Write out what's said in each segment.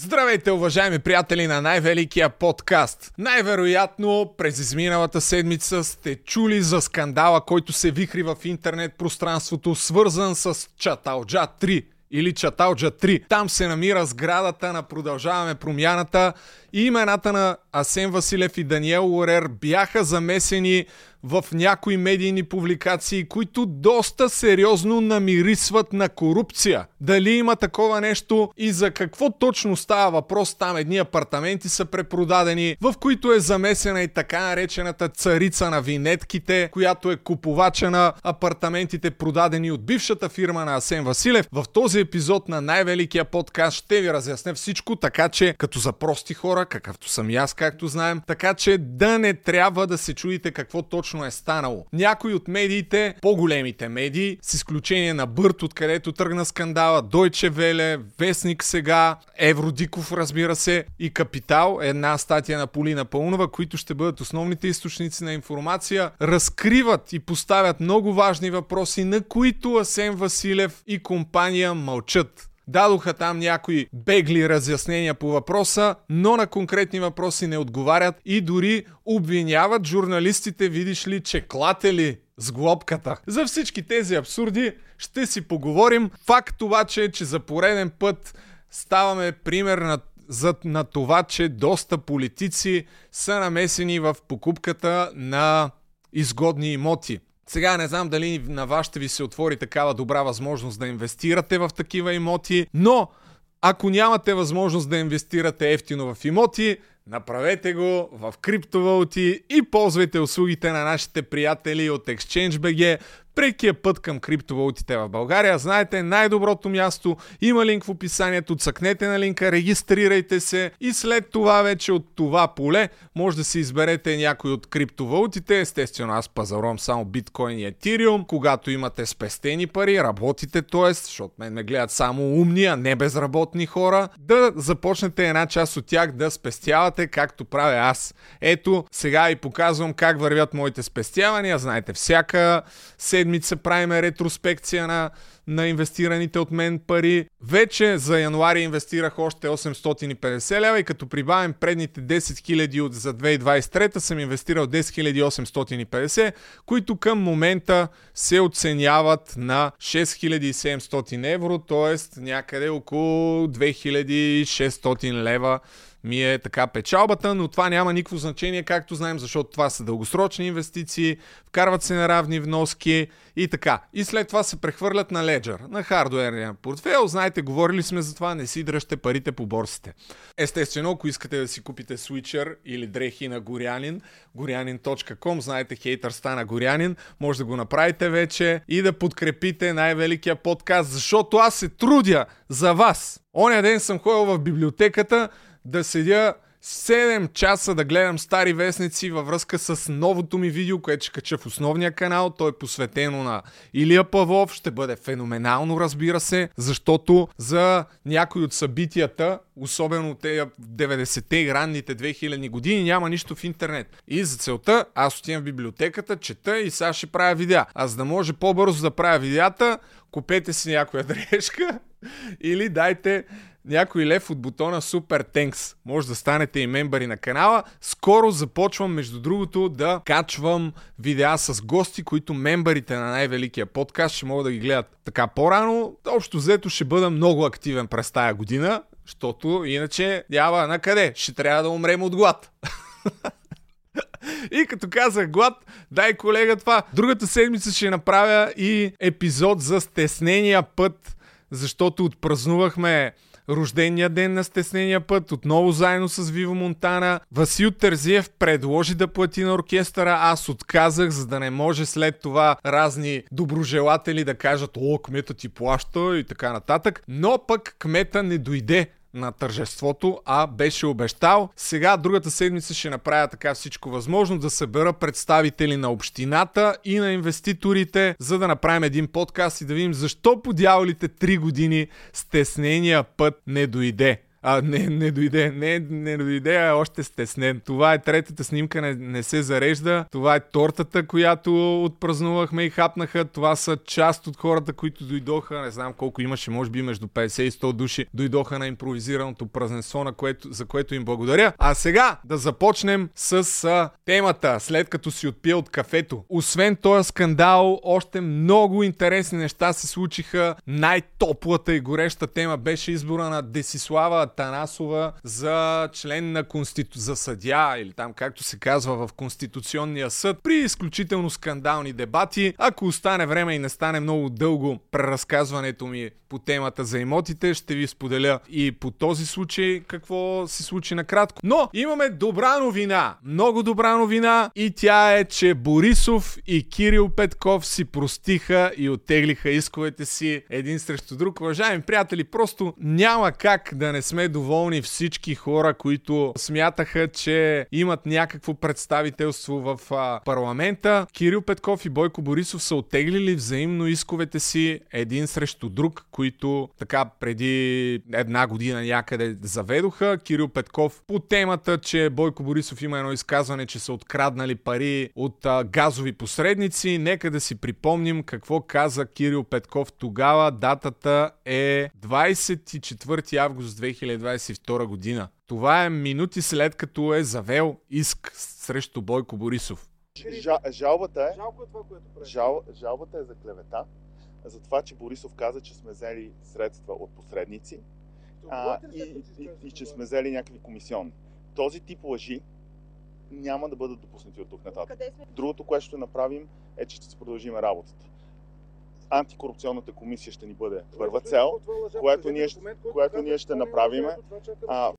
Здравейте, уважаеми приятели на най-великия подкаст! Най-вероятно през изминалата седмица сте чули за скандала, който се вихри в интернет пространството, свързан с Чаталджа 3 или Чаталджа 3. Там се намира сградата на Продължаваме промяната и имената на Асен Василев и Даниел Лорер бяха замесени в някои медийни публикации, които доста сериозно намирисват на корупция. Дали има такова нещо и за какво точно става въпрос там едни апартаменти са препродадени, в които е замесена и така наречената царица на винетките, която е купувача на апартаментите продадени от бившата фирма на Асен Василев. В този епизод на най-великия подкаст ще ви разясня всичко, така че като за прости хора, какъвто съм и аз, както знаем, така че да не трябва да се чуете какво точно точно е станало. Някои от медиите, по-големите медии, с изключение на Бърт, откъдето тръгна скандала, Дойче Веле, Вестник сега, Евродиков, разбира се, и Капитал, една статия на Полина Пълнова, които ще бъдат основните източници на информация, разкриват и поставят много важни въпроси, на които Асен Василев и компания мълчат. Дадоха там някои бегли разяснения по въпроса, но на конкретни въпроси не отговарят и дори обвиняват журналистите, видиш ли, че клатели с глобката. За всички тези абсурди ще си поговорим. Факт обаче е, че за пореден път ставаме пример на за, на това, че доста политици са намесени в покупката на изгодни имоти. Сега не знам дали на вас ще ви се отвори такава добра възможност да инвестирате в такива имоти, но ако нямате възможност да инвестирате ефтино в имоти, направете го в криптовалути и ползвайте услугите на нашите приятели от ExchangeBG прекия път към криптовалутите в България. Знаете, най-доброто място има линк в описанието, цъкнете на линка, регистрирайте се и след това вече от това поле може да си изберете някой от криптовалутите. Естествено, аз пазарувам само биткоин и етириум. Когато имате спестени пари, работите, т.е. защото мен ме гледат само умни, а не безработни хора, да започнете една част от тях да спестявате, както правя аз. Ето, сега и показвам как вървят моите спестявания. Знаете, всяка седмица седмица правим ретроспекция на, на инвестираните от мен пари. Вече за януари инвестирах още 850 лева и като прибавим предните 10 000 от за 2023 съм инвестирал 10 850, които към момента се оценяват на 6700 евро, т.е. някъде около 2600 лева ми е така печалбата, но това няма никакво значение, както знаем, защото това са дългосрочни инвестиции, вкарват се на равни вноски и така. И след това се прехвърлят на Ledger, на хардуерния портфел. Знаете, говорили сме за това, не си дръжте парите по борсите. Естествено, ако искате да си купите свичър или дрехи на Горянин, горянин.com, знаете, хейтър стана Горянин, може да го направите вече и да подкрепите най-великия подкаст, защото аз се трудя за вас. Оня ден съм ходил в библиотеката, да седя 7 часа да гледам стари вестници във връзка с новото ми видео, което ще кача в основния канал. То е посветено на Илия Павлов. Ще бъде феноменално, разбира се, защото за някои от събитията, особено те 90-те и ранните 2000 години, няма нищо в интернет. И за целта аз отивам в библиотеката, чета и сега ще правя видеа. А за да може по-бързо да правя видеята, купете си някоя дрежка или дайте някой лев от бутона Super Thanks. Може да станете и мембари на канала. Скоро започвам, между другото, да качвам видеа с гости, които мембарите на най-великия подкаст ще могат да ги гледат така по-рано. Общо взето ще бъда много активен през тая година, защото иначе няма на къде. Ще трябва да умрем от глад. И като казах глад, дай колега това. Другата седмица ще направя и епизод за стеснения път, защото отпразнувахме рождения ден на стеснения път, отново заедно с Виво Монтана. Васил Тързиев предложи да плати на оркестъра, аз отказах, за да не може след това разни доброжелатели да кажат, о, кмета ти плаща и така нататък. Но пък кмета не дойде на тържеството, а беше обещал. Сега, другата седмица ще направя така всичко възможно да събера представители на общината и на инвеститорите, за да направим един подкаст и да видим защо по дяволите 3 години стеснения път не дойде. А, не, не дойде, не, не дойде, а още стеснен. Това е третата снимка, не, не се зарежда. Това е тортата, която отпразнувахме и хапнаха. Това са част от хората, които дойдоха, не знам колко имаше, може би между 50 и 100 души, дойдоха на импровизираното празненство, на което, за което им благодаря. А сега да започнем с а, темата, след като си отпия от кафето. Освен този скандал, още много интересни неща се случиха. Най-топлата и гореща тема беше избора на Десислава Танасова за член на Конститу... за съдя или там както се казва в Конституционния съд при изключително скандални дебати. Ако остане време и не стане много дълго преразказването ми по темата за имотите, ще ви споделя и по този случай какво се случи накратко. Но имаме добра новина, много добра новина и тя е, че Борисов и Кирил Петков си простиха и оттеглиха исковете си един срещу друг. Уважаеми приятели, просто няма как да не сме доволни всички хора, които смятаха, че имат някакво представителство в парламента. Кирил Петков и Бойко Борисов са оттеглили взаимно исковете си един срещу друг, които така преди една година някъде заведоха. Кирил Петков по темата, че Бойко Борисов има едно изказване, че са откраднали пари от газови посредници. Нека да си припомним какво каза Кирил Петков тогава. Датата е 24 август 2022 година. Това е минути след като е завел иск срещу Бойко Борисов. Жа, жалбата е, Жалко е това, което прави. жал, жалбата е за клевета, за това, че Борисов каза, че сме взели средства от посредници а, и, и, и, че сме взели някакви комисионни. Този тип лъжи няма да бъдат допуснати от тук нататък. Другото, което ще направим е, че ще си продължим работата. Антикорупционната комисия ще ни бъде първа цел, което ние ще- което ние ще направим, а,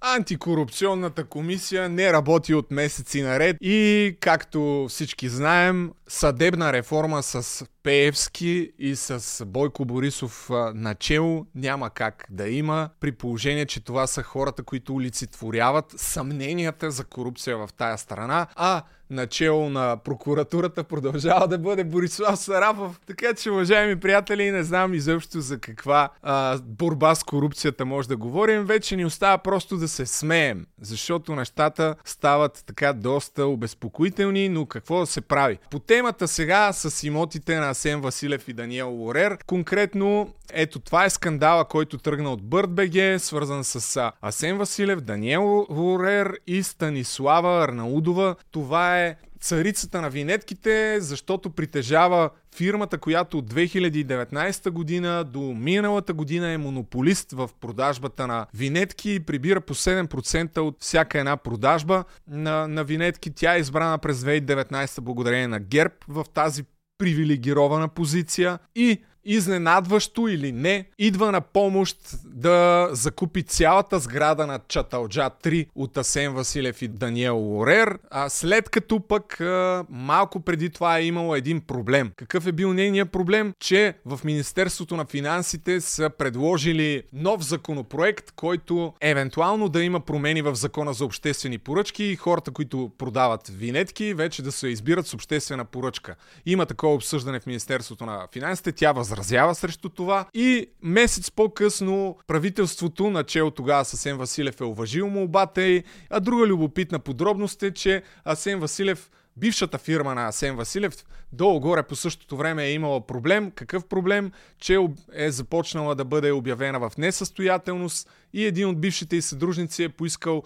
Антикорупционната комисия не работи от месеци наред и, както всички знаем, съдебна реформа с Пеевски и с Бойко Борисов а, начело няма как да има, при положение, че това са хората, които олицетворяват съмненията за корупция в тая страна, а начало на прокуратурата продължава да бъде Борислав Сарафов. Така че, уважаеми приятели, не знам изобщо за каква а, борба с корупцията може да говорим. Вече ни остава просто да се смеем, защото нещата стават така доста обезпокоителни, но какво да се прави? По темата сега с имотите на Асен Василев и Даниел Лорер, конкретно ето това е скандала, който тръгна от BirdBG, свързан с Асен Василев, Даниел Лорер и Станислава Арнаудова. Това е царицата на винетките, защото притежава фирмата, която от 2019 година до миналата година е монополист в продажбата на винетки и прибира по 7% от всяка една продажба на, на винетки. Тя е избрана през 2019 благодарение на ГЕРБ в тази привилегирована позиция и изненадващо или не, идва на помощ да закупи цялата сграда на Чаталджа 3 от Асен Василев и Даниел Лорер, а след като пък малко преди това е имало един проблем. Какъв е бил нейният проблем? Че в Министерството на финансите са предложили нов законопроект, който евентуално да има промени в закона за обществени поръчки и хората, които продават винетки, вече да се избират с обществена поръчка. Има такова обсъждане в Министерството на финансите, тя възразява срещу това и месец по-късно правителството, начало тогава с Асен Василев е уважил молбата й, а друга любопитна подробност е, че Асен Василев бившата фирма на Асен Василев долу-горе по същото време е имала проблем. Какъв проблем? Че е започнала да бъде обявена в несъстоятелност и един от бившите й съдружници е поискал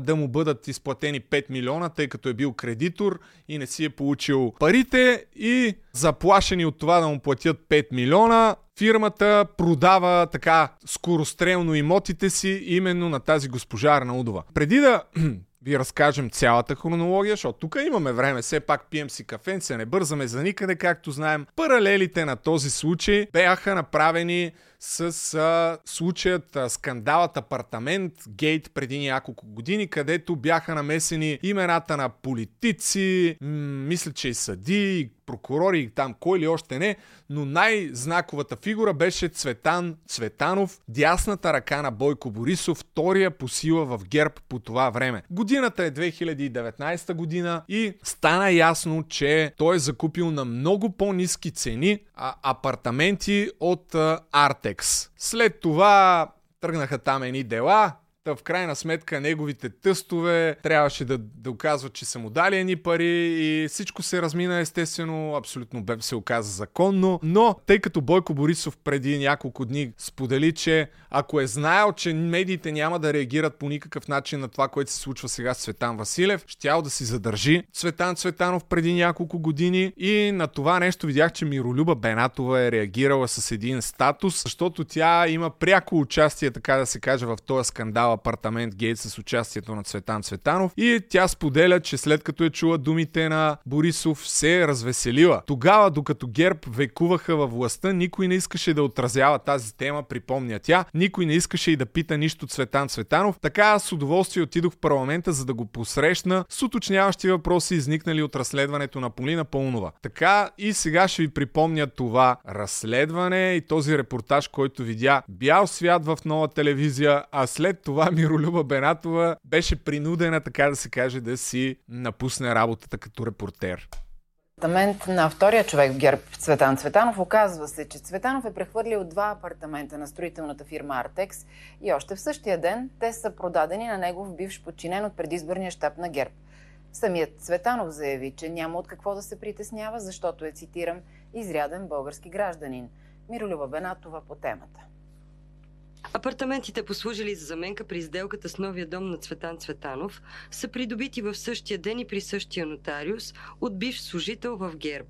да му бъдат изплатени 5 милиона, тъй като е бил кредитор и не си е получил парите и заплашени от това да му платят 5 милиона, фирмата продава така скорострелно имотите си именно на тази госпожа Арнаудова. Преди да ви разкажем цялата хронология, защото тук имаме време, все пак пием си кафенце, не бързаме за никъде, както знаем. Паралелите на този случай бяха направени с а, случаят а, скандалът апартамент Гейт преди няколко години, където бяха намесени имената на политици, м- мисля, че и съди, и прокурори, и там кой ли още не, но най-знаковата фигура беше Цветан Цветанов, дясната ръка на Бойко Борисов, втория по сила в ГЕРБ по това време. Годината е 2019 година и стана ясно, че той е закупил на много по-низки цени а, апартаменти от а, Артекс. След това тръгнаха там едни дела, Та в крайна сметка неговите тъстове трябваше да доказват, че са му дали едни пари и всичко се размина естествено, абсолютно бе се оказа законно, но тъй като Бойко Борисов преди няколко дни сподели, че ако е знаел, че медиите няма да реагират по никакъв начин на това, което се случва сега с Цветан Василев, щял да си задържи Цветан Цветанов преди няколко години. И на това нещо видях, че Миролюба Бенатова е реагирала с един статус, защото тя има пряко участие, така да се каже, в този скандал апартамент Гейт с участието на Цветан Цветанов и тя споделя, че след като е чула думите на Борисов се е развеселила. Тогава, докато ГЕРБ векуваха във властта, никой не искаше да отразява тази тема, припомня тя. Никой не искаше и да пита нищо Цветан Цветанов. Така с удоволствие отидох в парламента, за да го посрещна с уточняващи въпроси, изникнали от разследването на Полина Пълнова. Така и сега ще ви припомня това разследване и този репортаж, който видя бял свят в нова телевизия, а след това Миролюба Бенатова беше принудена, така да се каже, да си напусне работата като репортер. Апартамент на втория човек в ГЕРБ, Цветан Цветанов, оказва се, че Цветанов е прехвърлил два апартамента на строителната фирма Артекс и още в същия ден те са продадени на негов бивш подчинен от предизборния щаб на ГЕРБ. Самият Цветанов заяви, че няма от какво да се притеснява, защото е, цитирам, изряден български гражданин. Миролюба Бенатова по темата. Апартаментите, послужили за заменка при изделката с новия дом на Цветан Цветанов, са придобити в същия ден и при същия нотариус от бивш служител в ГЕРБ.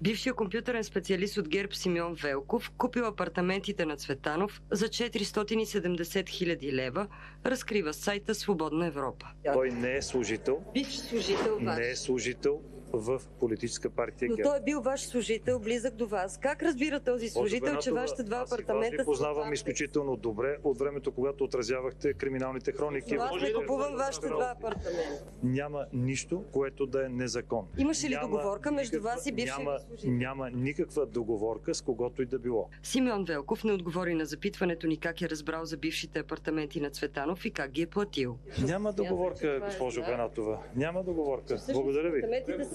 Бившия компютърен специалист от ГЕРБ Симеон Велков купил апартаментите на Цветанов за 470 хиляди лева, разкрива сайта Свободна Европа. Той не е служител. Бивш служител ваш. Не е служител в политическа партия Но той е бил ваш служител, близък до вас. Как разбира този служител, че вашите два апартамента са... познавам изключително добре от времето, когато отразявате криминалните хроники. Но аз не купувам вашите два апартамента. Няма нищо, което да е незаконно. Имаше ли няма договорка между никаква, вас и бившия няма, служител? Няма никаква договорка с когото и да било. Симеон Велков не отговори на запитването ни как е разбрал за бившите апартаменти на Цветанов и как ги е платил. Няма договорка, госпожо Бенатова. Няма договорка. Благодаря ви.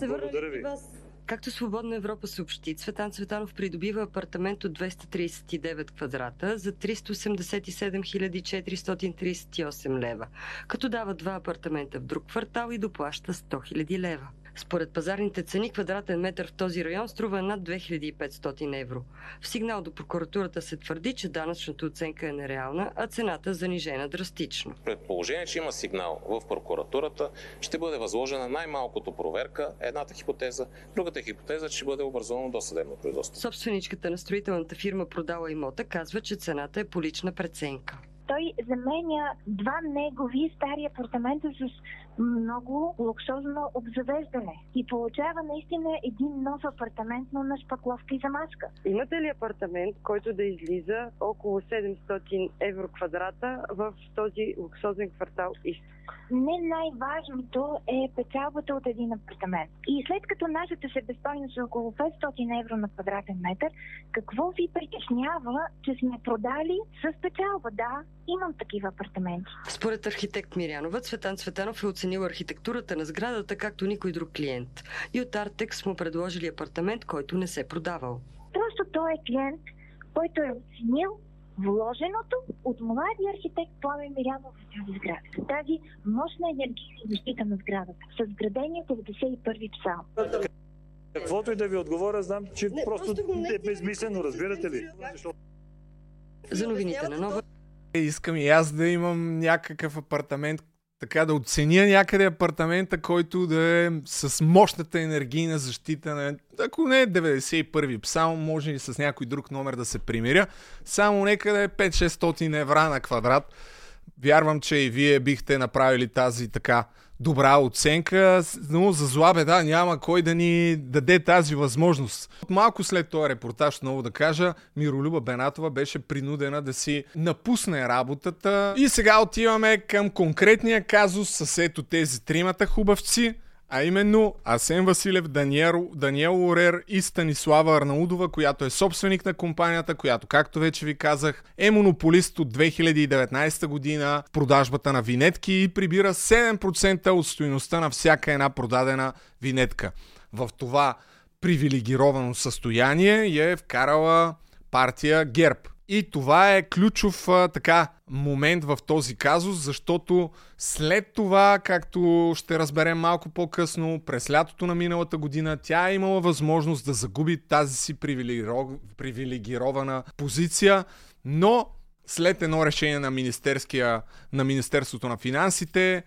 Се Благодаря ви. Вас. Както Свободна Европа съобщи, Цветан Цветанов придобива апартамент от 239 квадрата за 387 438 лева, като дава два апартамента в друг квартал и доплаща 100 000 лева. Според пазарните цени, квадратен метър в този район струва над 2500 евро. В сигнал до прокуратурата се твърди, че данъчната оценка е нереална, а цената занижена драстично. Предположение, че има сигнал в прокуратурата, ще бъде възложена най-малкото проверка, едната хипотеза, другата хипотеза, че ще бъде образовано до съдебно производство. Собственичката на строителната фирма продала имота казва, че цената е по лична преценка той заменя два негови стари апартамента с много луксозно обзавеждане и получава наистина един нов апартамент, но на шпакловка и замазка. Имате ли апартамент, който да излиза около 700 евро квадрата в този луксозен квартал Изток? Не най-важното е печалбата от един апартамент. И след като нашата себестойност е около 500 евро на квадратен метър, какво ви притеснява, че сме продали с печалба? Да, имам такива апартаменти. Според архитект Мирянова, Цветан Цветанов е оценил архитектурата на сградата както никой друг клиент. И от Артекс му предложили апартамент, който не се продавал. Просто той е клиент, който е оценил вложеното от младия архитект Пламен Мирянов в тази сграда. Тази мощна енергийна защита на сградата, с градение 91-ви псал. Каквото и да ви отговоря, знам, че не, просто, просто е безмислено, разбирате ли? За новините на нова Искам и аз да имам някакъв апартамент, така да оценя някъде апартамента, който да е с мощната енергийна защита на... Ако не е 91-и само може и с някой друг номер да се примиря. Само нека да е 5-600 евра на квадрат. Вярвам, че и вие бихте направили тази така добра оценка, но за зла беда няма кой да ни даде тази възможност. Малко след този репортаж, много да кажа, Миролюба Бенатова беше принудена да си напусне работата. И сега отиваме към конкретния казус с ето тези тримата хубавци – а именно Асен Василев, Даниел, Даниел Орер и Станислава Арнаудова, която е собственик на компанията, която, както вече ви казах, е монополист от 2019 година в продажбата на винетки и прибира 7% от стоиността на всяка една продадена винетка. В това привилегировано състояние я е вкарала партия ГЕРБ. И това е ключов а, така момент в този казус, защото след това, както ще разберем малко по-късно, през лятото на миналата година, тя е имала възможност да загуби тази си привилегирована позиция, но след едно решение на, на Министерството на финансите,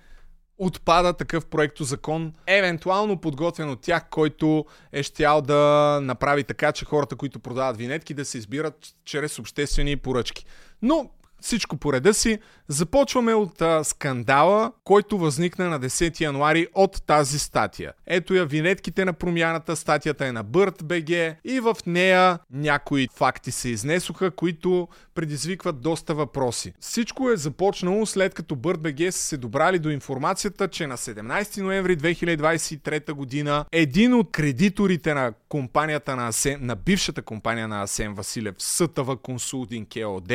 отпада такъв проекто закон, евентуално подготвен от тях, който е щял да направи така, че хората, които продават винетки, да се избират чрез обществени поръчки. Но всичко по реда си. Започваме от а, скандала, който възникна на 10 януари от тази статия. Ето я винетките на промяната, статията е на BirdBG и в нея някои факти се изнесоха, които предизвикват доста въпроси. Всичко е започнало след като BirdBG са се добрали до информацията, че на 17 ноември 2023 година един от кредиторите на компанията на, Асен, на бившата компания на Асен Василев, СТВ Консултинг ЕОД,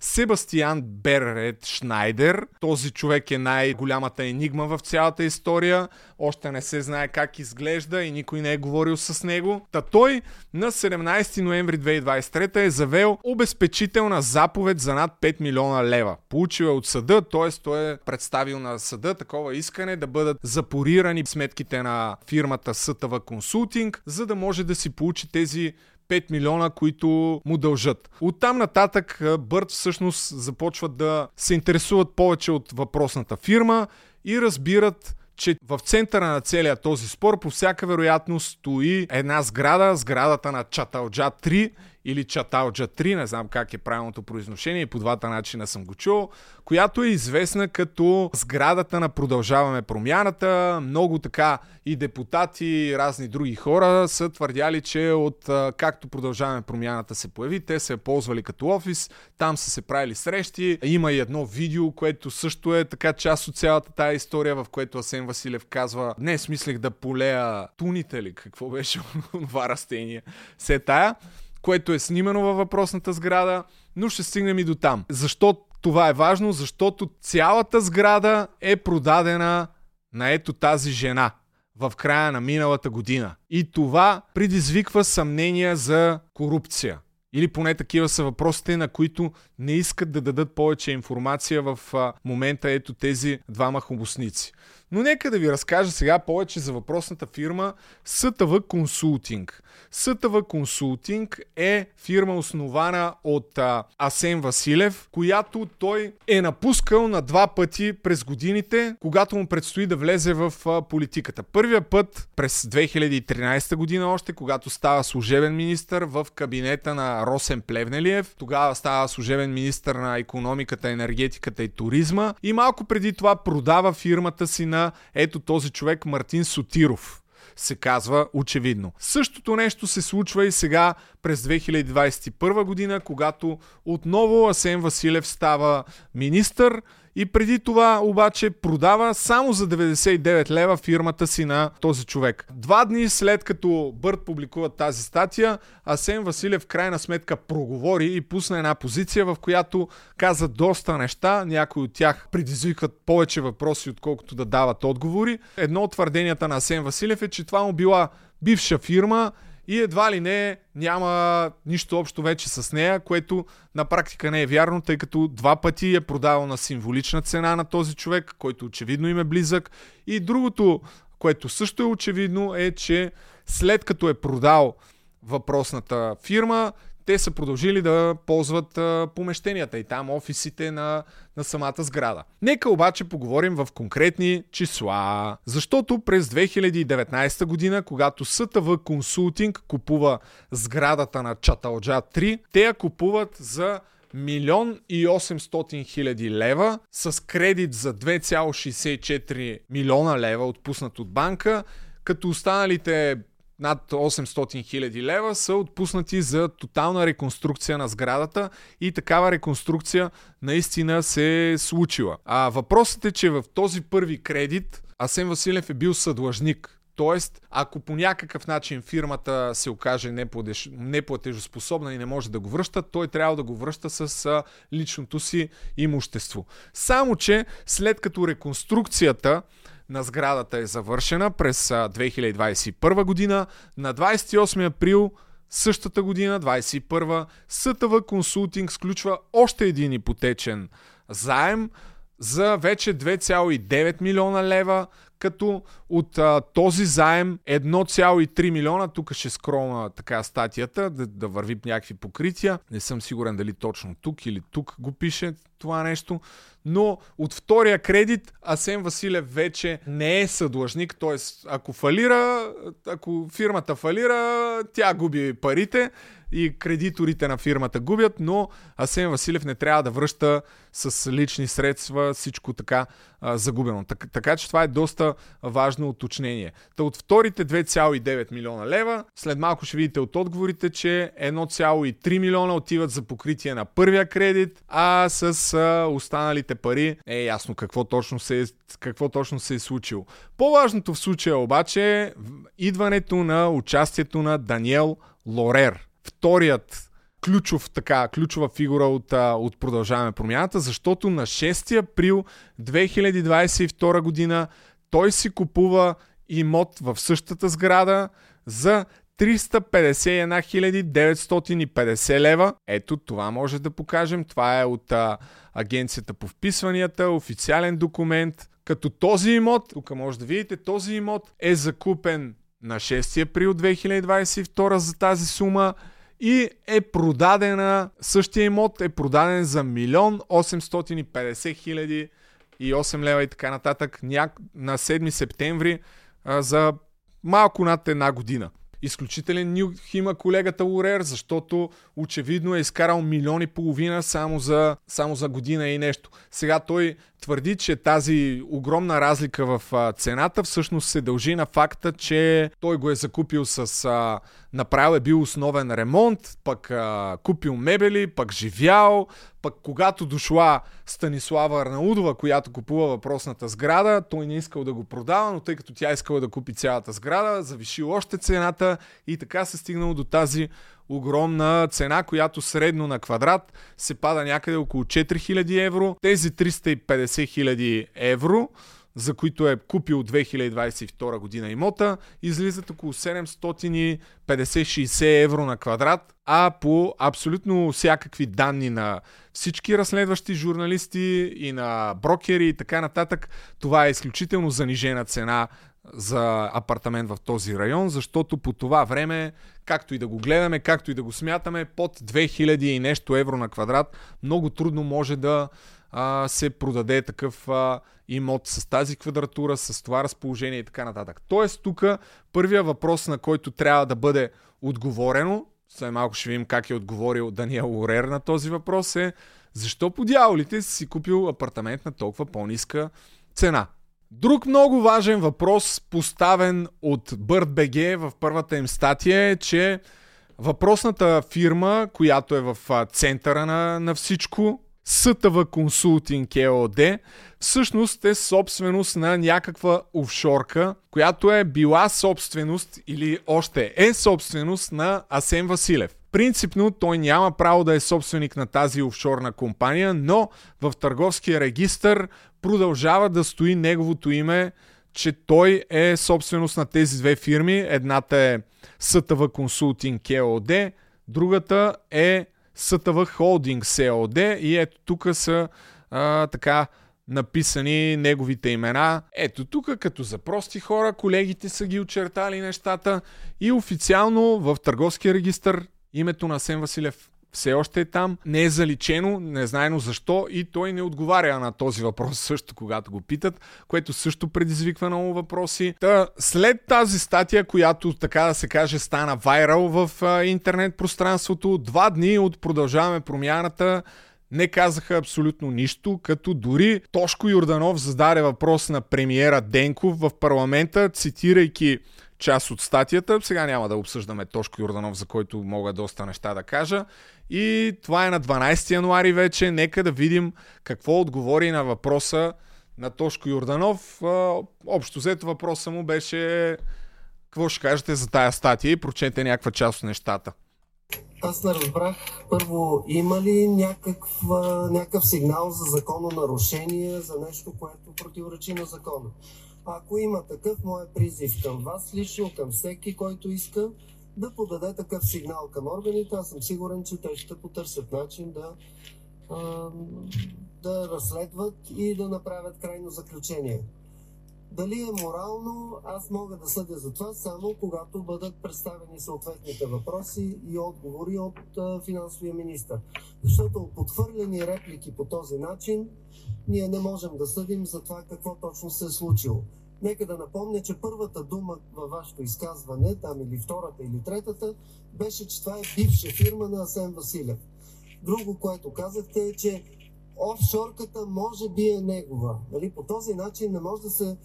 Себастиан Берет Шнайдер. Този човек е най-голямата енигма в цялата история. Още не се знае как изглежда и никой не е говорил с него. Та той на 17 ноември 2023 е завел обезпечителна заповед за над 5 милиона лева. Получил е от съда, т.е. той е представил на съда такова искане да бъдат запорирани сметките на фирмата СТВ Консултинг, за да може да си получи тези 5 милиона, които му дължат. Оттам нататък Бърт всъщност започват да се интересуват повече от въпросната фирма и разбират, че в центъра на целия този спор по всяка вероятност стои една сграда, сградата на Чаталджа 3 или Чаталджа 3, не знам как е правилното произношение, и по двата начина съм го чул, която е известна като сградата на Продължаваме промяната. Много така и депутати, и разни други хора са твърдяли, че от както Продължаваме промяната се появи, те се е ползвали като офис, там са се правили срещи. Има и едно видео, което също е така част от цялата тая история, в което Асен Василев казва, не, смислих да полея туните ли, какво беше това растение. Се тая което е снимано във въпросната сграда, но ще стигнем и до там. Защо това е важно? Защото цялата сграда е продадена на ето тази жена в края на миналата година. И това предизвиква съмнения за корупция. Или поне такива са въпросите, на които не искат да дадат повече информация в момента ето тези двама хубосници. Но нека да ви разкажа сега повече за въпросната фирма СТВ Консултинг. СТВ Консултинг е фирма основана от а, Асен Василев, която той е напускал на два пъти през годините, когато му предстои да влезе в а, политиката. Първия път през 2013 година още, когато става служебен министр в кабинета на Росен Плевнелиев. Тогава става служебен министр на економиката, енергетиката и туризма. И малко преди това продава фирмата си на на ето този човек Мартин Сотиров се казва очевидно. Същото нещо се случва и сега през 2021 година, когато отново Асен Василев става министър и преди това обаче продава само за 99 лева фирмата си на този човек. Два дни след като Бърт публикува тази статия, Асен Василев в крайна сметка проговори и пусна една позиция, в която каза доста неща. Някои от тях предизвикват повече въпроси, отколкото да дават отговори. Едно от твърденията на Асен Василев е, че това му била бивша фирма и едва ли не няма нищо общо вече с нея, което на практика не е вярно, тъй като два пъти е продавал на символична цена на този човек, който очевидно им е близък. И другото, което също е очевидно, е, че след като е продал въпросната фирма, те са продължили да ползват помещенията и там офисите на, на самата сграда. Нека обаче поговорим в конкретни числа. Защото през 2019 година, когато СТВ Консултинг купува сградата на Чаталджа 3, те я купуват за милион и 800 хиляди лева с кредит за 2,64 милиона лева отпуснат от банка, като останалите над 800 хиляди лева са отпуснати за тотална реконструкция на сградата и такава реконструкция наистина се е случила. А въпросът е, че в този първи кредит Асен Василев е бил съдлъжник. Тоест, ако по някакъв начин фирмата се окаже неплатежоспособна и не може да го връща, той трябва да го връща с личното си имущество. Само, че след като реконструкцията на сградата е завършена през 2021 година. На 28 април същата година, 21 СТВ Консултинг сключва още един ипотечен заем за вече 2,9 милиона лева, като от а, този заем 1,3 милиона, тук ще скролна така статията, да, да върви някакви покрития. Не съм сигурен дали точно тук или тук го пише това нещо, но от втория кредит Асен Василев вече не е съдлъжник, т.е. ако фалира, ако фирмата фалира, тя губи парите и кредиторите на фирмата губят, но Асен Василев не трябва да връща с лични средства всичко така а, загубено. Так, така че това е доста важно уточнение. Та от вторите 2,9 милиона лева, след малко ще видите от отговорите, че 1,3 милиона отиват за покритие на първия кредит, а с а, останалите пари е ясно какво точно се е, какво точно се е случило. По-важното в случая обаче е идването на участието на Даниел Лорер вторият ключов, така, ключова фигура от, от Продължаваме промяната, защото на 6 април 2022 година той си купува имот в същата сграда за 351 950 лева. Ето това може да покажем. Това е от а, агенцията по вписванията, официален документ. Като този имот, тук може да видите, този имот е закупен на 6 април 2022 за тази сума и е продадена, същия имот е продаден за милион 850 хиляди и 8 лева и така нататък на 7 септември а, за малко над една година. Изключителен нюх има колегата Лорер, защото очевидно е изкарал милиони и половина само за, само за година и нещо. Сега той твърди, че тази огромна разлика в цената всъщност се дължи на факта, че той го е закупил с... Направил е бил основен ремонт, пък купил мебели, пък живял, пък когато дошла Станислава Арнаудова, която купува въпросната сграда, той не искал да го продава, но тъй като тя искала да купи цялата сграда, завишил още цената и така се стигнало до тази огромна цена, която средно на квадрат се пада някъде около 4000 евро. Тези 350 000 евро за които е купил 2022 година имота, излизат около 750-60 евро на квадрат, а по абсолютно всякакви данни на всички разследващи журналисти и на брокери и така нататък, това е изключително занижена цена за апартамент в този район, защото по това време, както и да го гледаме, както и да го смятаме, под 2000 и нещо евро на квадрат много трудно може да а, се продаде такъв а, имот с тази квадратура, с това разположение и така нататък. Тоест тук първия въпрос, на който трябва да бъде отговорено, след малко ще видим как е отговорил Даниел Лорер на този въпрос е защо по дяволите си купил апартамент на толкова по-ниска цена? Друг много важен въпрос, поставен от BirdBG в първата им статия е, че въпросната фирма, която е в центъра на, на всичко, СТВ Консултинг ЕОД, всъщност е собственост на някаква офшорка, която е била собственост или още е собственост на Асен Василев. Принципно той няма право да е собственик на тази офшорна компания, но в търговския регистр продължава да стои неговото име, че той е собственост на тези две фирми. Едната е СТВ Консултинг ЕОД, другата е СТВ Холдинг СОД и ето тук са а, така написани неговите имена. Ето тук, като за прости хора, колегите са ги очертали нещата и официално в търговския регистр името на Сен Василев все още е там, не е заличено, незнайно защо и той не отговаря на този въпрос също, когато го питат, което също предизвиква много въпроси. Та, след тази статия, която така да се каже стана вайрал в а, интернет пространството, два дни от продължаваме промяната, не казаха абсолютно нищо, като дори Тошко Юрданов зададе въпрос на премиера Денков в парламента, цитирайки част от статията. Сега няма да обсъждаме Тошко Юрданов, за който мога доста неща да кажа. И това е на 12 януари вече. Нека да видим какво отговори на въпроса на Тошко Юрданов. Общо взето въпроса му беше какво ще кажете за тая статия и прочете някаква част от нещата. Аз не разбрах, първо, има ли някаква, някакъв сигнал за закононарушение, за нещо, което противоречи на закона? Ако има такъв, моят призив към вас, лично към всеки, който иска, да подаде такъв сигнал към органите. Аз съм сигурен, че те ще потърсят начин да, а, да разследват и да направят крайно заключение. Дали е морално, аз мога да съдя за това само когато бъдат представени съответните въпроси и отговори от финансовия министр. Защото подхвърлени реплики по този начин, ние не можем да съдим за това какво точно се е случило. Нека да напомня, че първата дума във вашето изказване, там или втората или третата, беше, че това е бивша фирма на Асен Василев. Друго, което казахте е, че офшорката може би е негова. Нали? По този начин не може да се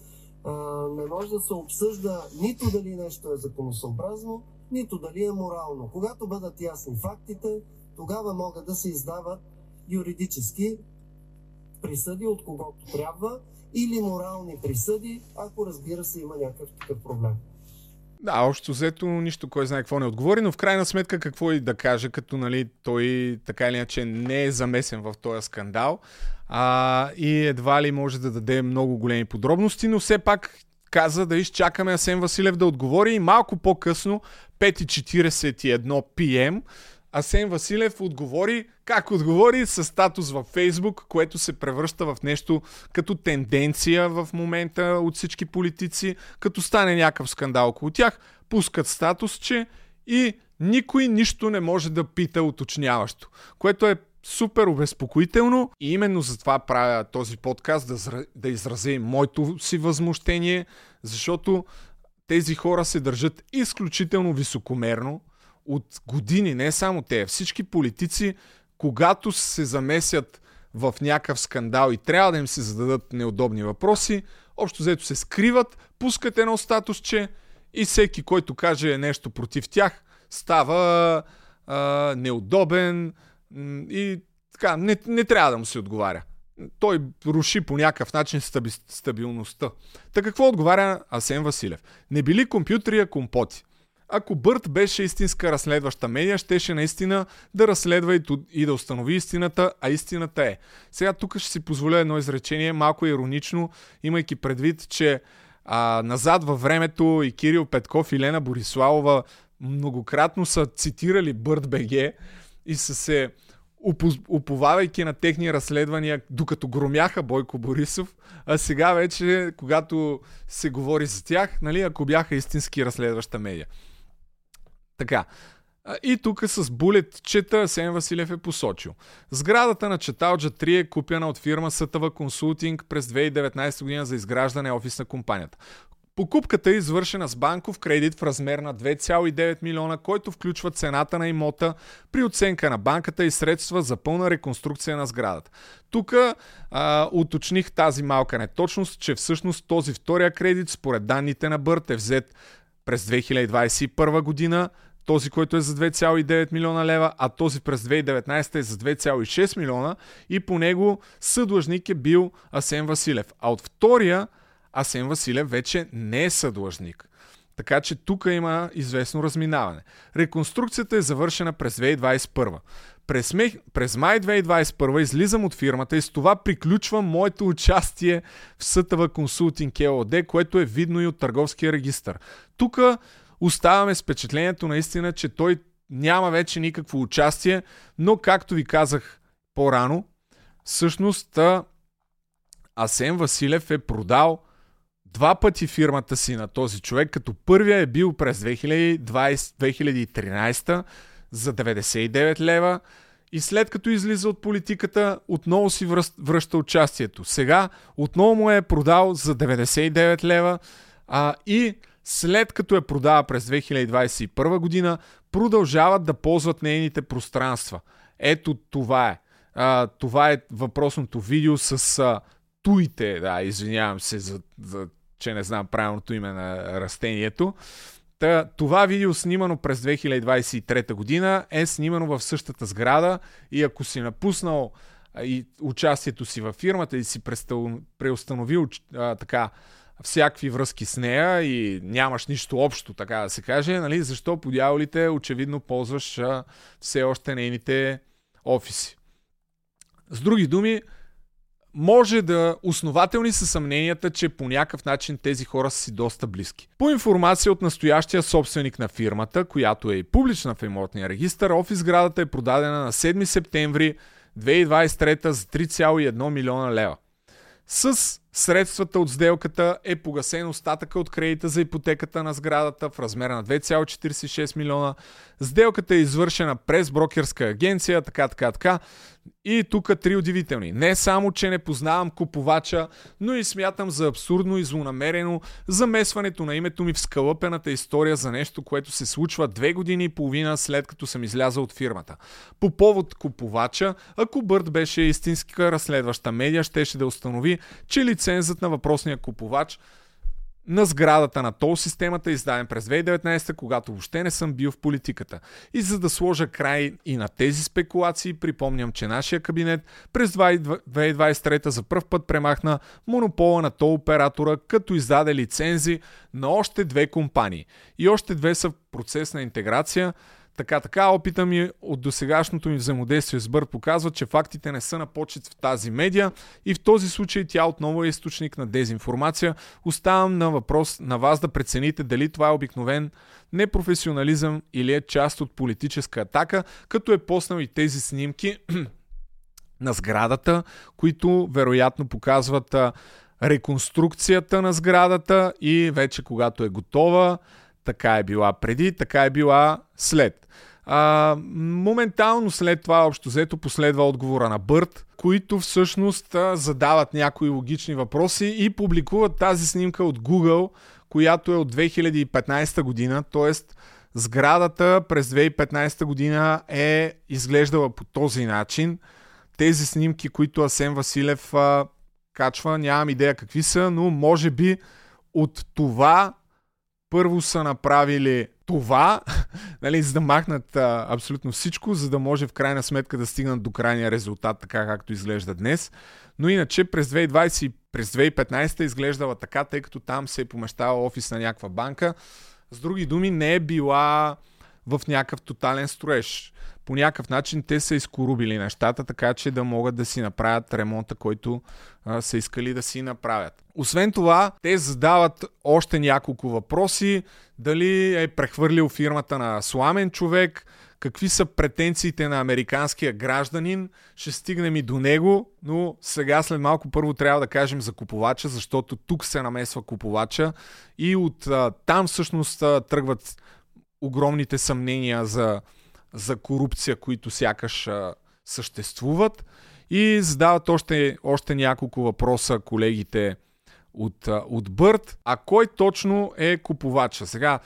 а, не може да се обсъжда нито дали нещо е законосъобразно, нито дали е морално. Когато бъдат ясни фактите, тогава могат да се издават юридически присъди от когото трябва или морални присъди, ако разбира се има някакъв такъв проблем. Да, общо взето нищо, кой знае какво не отговори, но в крайна сметка какво и да каже, като нали, той така или иначе не е замесен в този скандал а, и едва ли може да даде много големи подробности, но все пак каза да изчакаме Асен Василев да отговори и малко по-късно, 5.41 PM, Асен Василев отговори, как отговори, с статус във Фейсбук, което се превръща в нещо като тенденция в момента от всички политици, като стане някакъв скандал около тях, пускат статус, че и никой нищо не може да пита уточняващо, което е супер обезпокоително и именно за това правя този подкаст, да, да изразя моето си възмущение, защото тези хора се държат изключително високомерно, от години, не само те, всички политици, когато се замесят в някакъв скандал и трябва да им се зададат неудобни въпроси, общо взето се скриват, пускат едно статусче и всеки, който каже нещо против тях, става а, неудобен и така, не, не трябва да му се отговаря. Той руши по някакъв начин стаби, стабилността. Така какво отговаря Асен Василев? Не били компютри, компоти ако Бърт беше истинска разследваща медия, щеше наистина да разследва и, да установи истината, а истината е. Сега тук ще си позволя едно изречение, малко иронично, имайки предвид, че а, назад във времето и Кирил Петков и Лена Бориславова многократно са цитирали Бърт БГ и са се уповавайки на техни разследвания, докато громяха Бойко Борисов, а сега вече, когато се говори за тях, нали, ако бяха истински разследваща медия. Така. И тук с булетчета Сен Василев е посочил. Сградата на Чаталджа 3 е купена от фирма Сътава Консултинг през 2019 година за изграждане офис на компанията. Покупката е извършена с банков кредит в размер на 2,9 милиона, който включва цената на имота при оценка на банката и средства за пълна реконструкция на сградата. Тук уточних тази малка неточност, че всъщност този втория кредит според данните на Бърт е взет през 2021 година, този, който е за 2,9 милиона лева, а този през 2019 е за 2,6 милиона и по него съдлъжник е бил Асен Василев. А от втория Асен Василев вече не е съдлъжник. Така че тук има известно разминаване. Реконструкцията е завършена през 2021. През, ме, през май 2021 излизам от фирмата и с това приключвам моето участие в Сътава Консултинг ЕОД, което е видно и от търговския регистр. Тук оставаме с впечатлението наистина, че той няма вече никакво участие, но както ви казах по-рано, всъщност Асен Василев е продал два пъти фирмата си на този човек, като първия е бил през 2020, 2013 за 99 лева и след като излиза от политиката, отново си връща участието. Сега отново му е продал за 99 лева а, и след като я продава през 2021 година, продължават да ползват нейните пространства. Ето това е. А, това е въпросното видео с а, туите, да, извинявам се за, за че не знам правилното име на растението. Та, това видео, снимано през 2023 година, е снимано в същата сграда и ако си напуснал и участието си във фирмата и си преустановил а, така всякакви връзки с нея и нямаш нищо общо, така да се каже, нали, защо по дяволите очевидно ползваш а, все още нейните офиси. С други думи, може да основателни са съмненията, че по някакъв начин тези хора са си доста близки. По информация от настоящия собственик на фирмата, която е и публична в имотния регистр, офис градата е продадена на 7 септември 2023 за 3,1 милиона лева. С средствата от сделката е погасен остатъка от кредита за ипотеката на сградата в размер на 2,46 милиона. Сделката е извършена през брокерска агенция, така, така, така. И тук три удивителни. Не само, че не познавам купувача, но и смятам за абсурдно и злонамерено замесването на името ми в скълъпената история за нещо, което се случва две години и половина след като съм излязъл от фирмата. По повод купувача, ако Бърт беше истинска разследваща медия, щеше да установи, че лицензът на въпросния купувач – на сградата на тол системата, издаден през 2019, когато въобще не съм бил в политиката. И за да сложа край и на тези спекулации, припомням, че нашия кабинет през 2023 за първ път премахна монопола на тол оператора, като издаде лицензи на още две компании. И още две са в процес на интеграция – така, така, опита ми от досегашното ми взаимодействие с Бърт показва, че фактите не са на почет в тази медия и в този случай тя отново е източник на дезинформация. Оставам на въпрос на вас да прецените дали това е обикновен непрофесионализъм или е част от политическа атака, като е поснал и тези снимки на сградата, които вероятно показват реконструкцията на сградата и вече когато е готова, така е била преди, така е била след. А, моментално след това общо взето последва отговора на Бърт, които всъщност а, задават някои логични въпроси и публикуват тази снимка от Google, която е от 2015 година, т.е. сградата през 2015 година е изглеждала по този начин. Тези снимки, които Асен Василев а, качва, нямам идея какви са, но може би от това първо са направили това, нали, за да махнат а, абсолютно всичко, за да може в крайна сметка да стигнат до крайния резултат, така както изглежда днес. Но иначе през 2020 и през 2015 изглеждала така, тъй като там се е помещава офис на някаква банка. С други думи, не е била в някакъв тотален строеж. По някакъв начин те са изкорубили нещата, така че да могат да си направят ремонта, който а, са искали да си направят. Освен това, те задават още няколко въпроси. Дали е прехвърлил фирмата на сламен човек, какви са претенциите на американския гражданин. Ще стигнем и до него, но сега след малко първо трябва да кажем за купувача, защото тук се намесва купувача и от а, там всъщност а, тръгват огромните съмнения за, за корупция, които сякаш съществуват. И задават още, още няколко въпроса колегите от, от Бърт. А кой точно е купувача? Сега,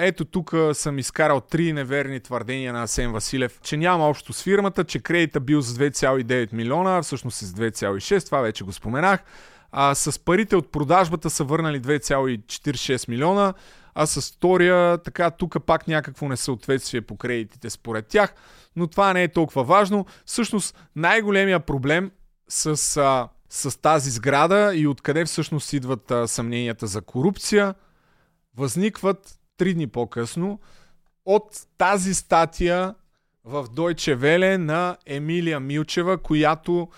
ето тук съм изкарал три неверни твърдения на Асен Василев, че няма общо с фирмата, че кредита бил с 2,9 милиона, всъщност с 2,6, това вече го споменах. А с парите от продажбата са върнали 2,46 милиона, а с втория, така, тук пак някакво несъответствие по кредитите според тях, но това не е толкова важно. Всъщност най-големия проблем с, а, с тази сграда и откъде всъщност идват а, съмненията за корупция, възникват три дни по-късно от тази статия в Deutsche Welle на Емилия Милчева, която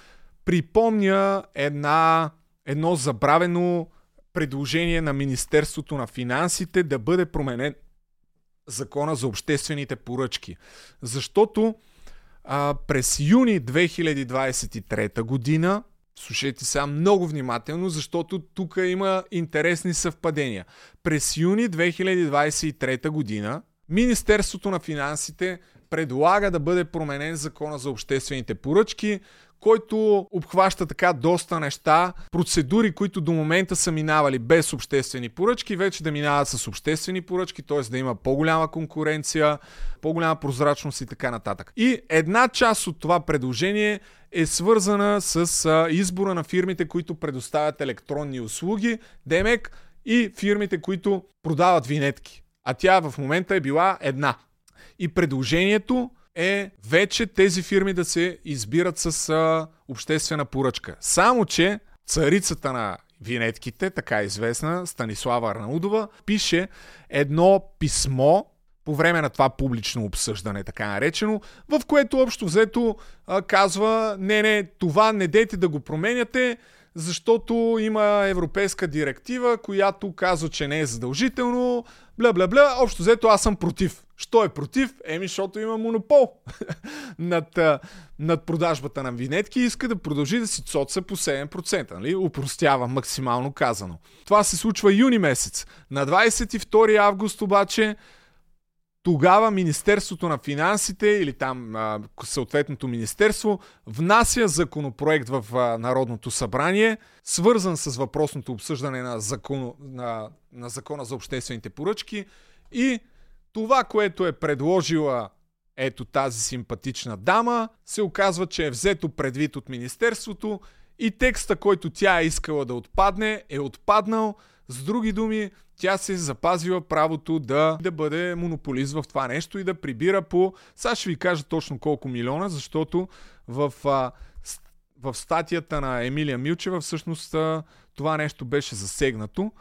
припомня една, едно забравено предложение на Министерството на финансите да бъде променен закона за обществените поръчки. Защото а, през юни 2023 година, слушайте сега много внимателно, защото тук има интересни съвпадения. През юни 2023 година Министерството на финансите предлага да бъде променен закона за обществените поръчки, който обхваща така доста неща, процедури, които до момента са минавали без обществени поръчки, вече да минават с обществени поръчки, т.е. да има по-голяма конкуренция, по-голяма прозрачност и така нататък. И една част от това предложение е свързана с избора на фирмите, които предоставят електронни услуги, Демек и фирмите, които продават винетки. А тя в момента е била една. И предложението е вече тези фирми да се избират с а, обществена поръчка. Само, че царицата на винетките, така известна, Станислава Арнаудова, пише едно писмо по време на това публично обсъждане, така наречено, в което общо взето а, казва, не, не, това не дейте да го променяте, защото има европейска директива, която казва, че не е задължително, бла бла бла, общо взето аз съм против. Що е против? Еми, защото има монопол над, над продажбата на винетки и иска да продължи да си цоца по 7%. Нали? Упростява максимално казано. Това се случва юни месец. На 22 август обаче тогава Министерството на финансите или там а, съответното министерство внася законопроект в а, Народното събрание, свързан с въпросното обсъждане на, закон, на, на закона за обществените поръчки и това, което е предложила ето тази симпатична дама, се оказва, че е взето предвид от Министерството и текста, който тя е искала да отпадне, е отпаднал. С други думи, тя се е запазила правото да, да бъде монополист в това нещо и да прибира по... Сега ще ви кажа точно колко милиона, защото в, в статията на Емилия Милчева всъщност това нещо беше засегнато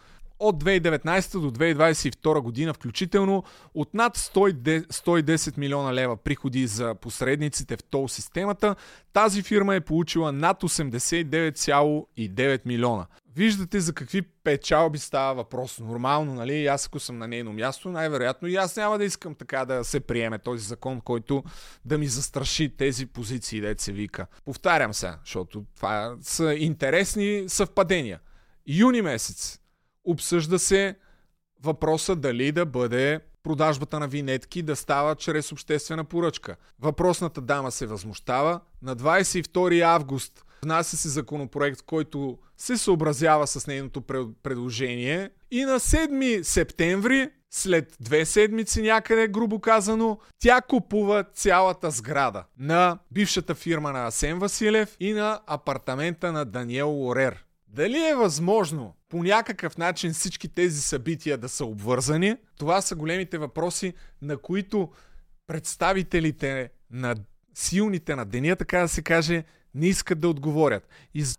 от 2019 до 2022 година включително от над 110 милиона лева приходи за посредниците в тол системата, тази фирма е получила над 89,9 милиона. Виждате за какви печалби става въпрос. Нормално, нали? Аз ако съм на нейно място, най-вероятно и аз няма да искам така да се приеме този закон, който да ми застраши тези позиции, дет се вика. Повтарям се, защото това са интересни съвпадения. Юни месец Обсъжда се въпроса дали да бъде продажбата на винетки да става чрез обществена поръчка. Въпросната дама се възмущава. На 22 август внася се законопроект, който се съобразява с нейното предложение. И на 7 септември, след две седмици някъде, грубо казано, тя купува цялата сграда на бившата фирма на Асен Василев и на апартамента на Даниел Лорер. Дали е възможно по някакъв начин всички тези събития да са обвързани? Това са големите въпроси, на които представителите на силните на деня, така да се каже, не искат да отговорят.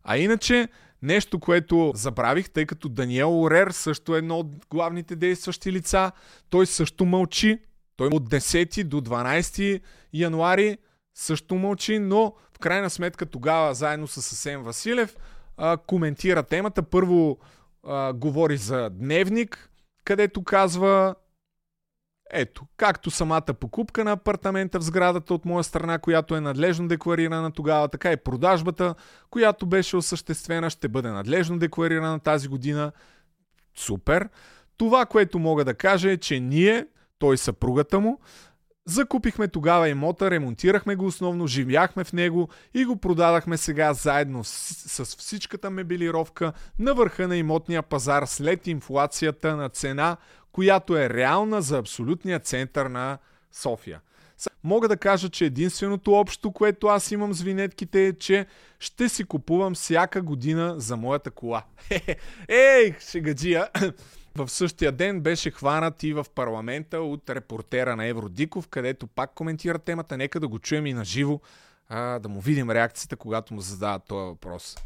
А иначе, нещо, което забравих, тъй като Даниел Орер също е едно от главните действащи лица, той също мълчи. Той от 10 до 12 януари също мълчи, но в крайна сметка тогава заедно с Асен Василев а, коментира темата. Първо а, говори за дневник, където казва ето, както самата покупка на апартамента в сградата от моя страна, която е надлежно декларирана тогава, така и продажбата, която беше осъществена, ще бъде надлежно декларирана тази година. Супер! Това, което мога да кажа е, че ние, той съпругата му, Закупихме тогава имота, ремонтирахме го основно, живяхме в него и го продадахме сега заедно с, с всичката мебелировка на върха на имотния пазар след инфлацията на цена, която е реална за абсолютния център на София. Мога да кажа, че единственото общо, което аз имам с винетките е, че ще си купувам всяка година за моята кола. Ей, шегаджия! В същия ден беше хванат и в парламента от репортера на Евродиков, където пак коментира темата. Нека да го чуем и на живо, да му видим реакцията, когато му задават този въпрос.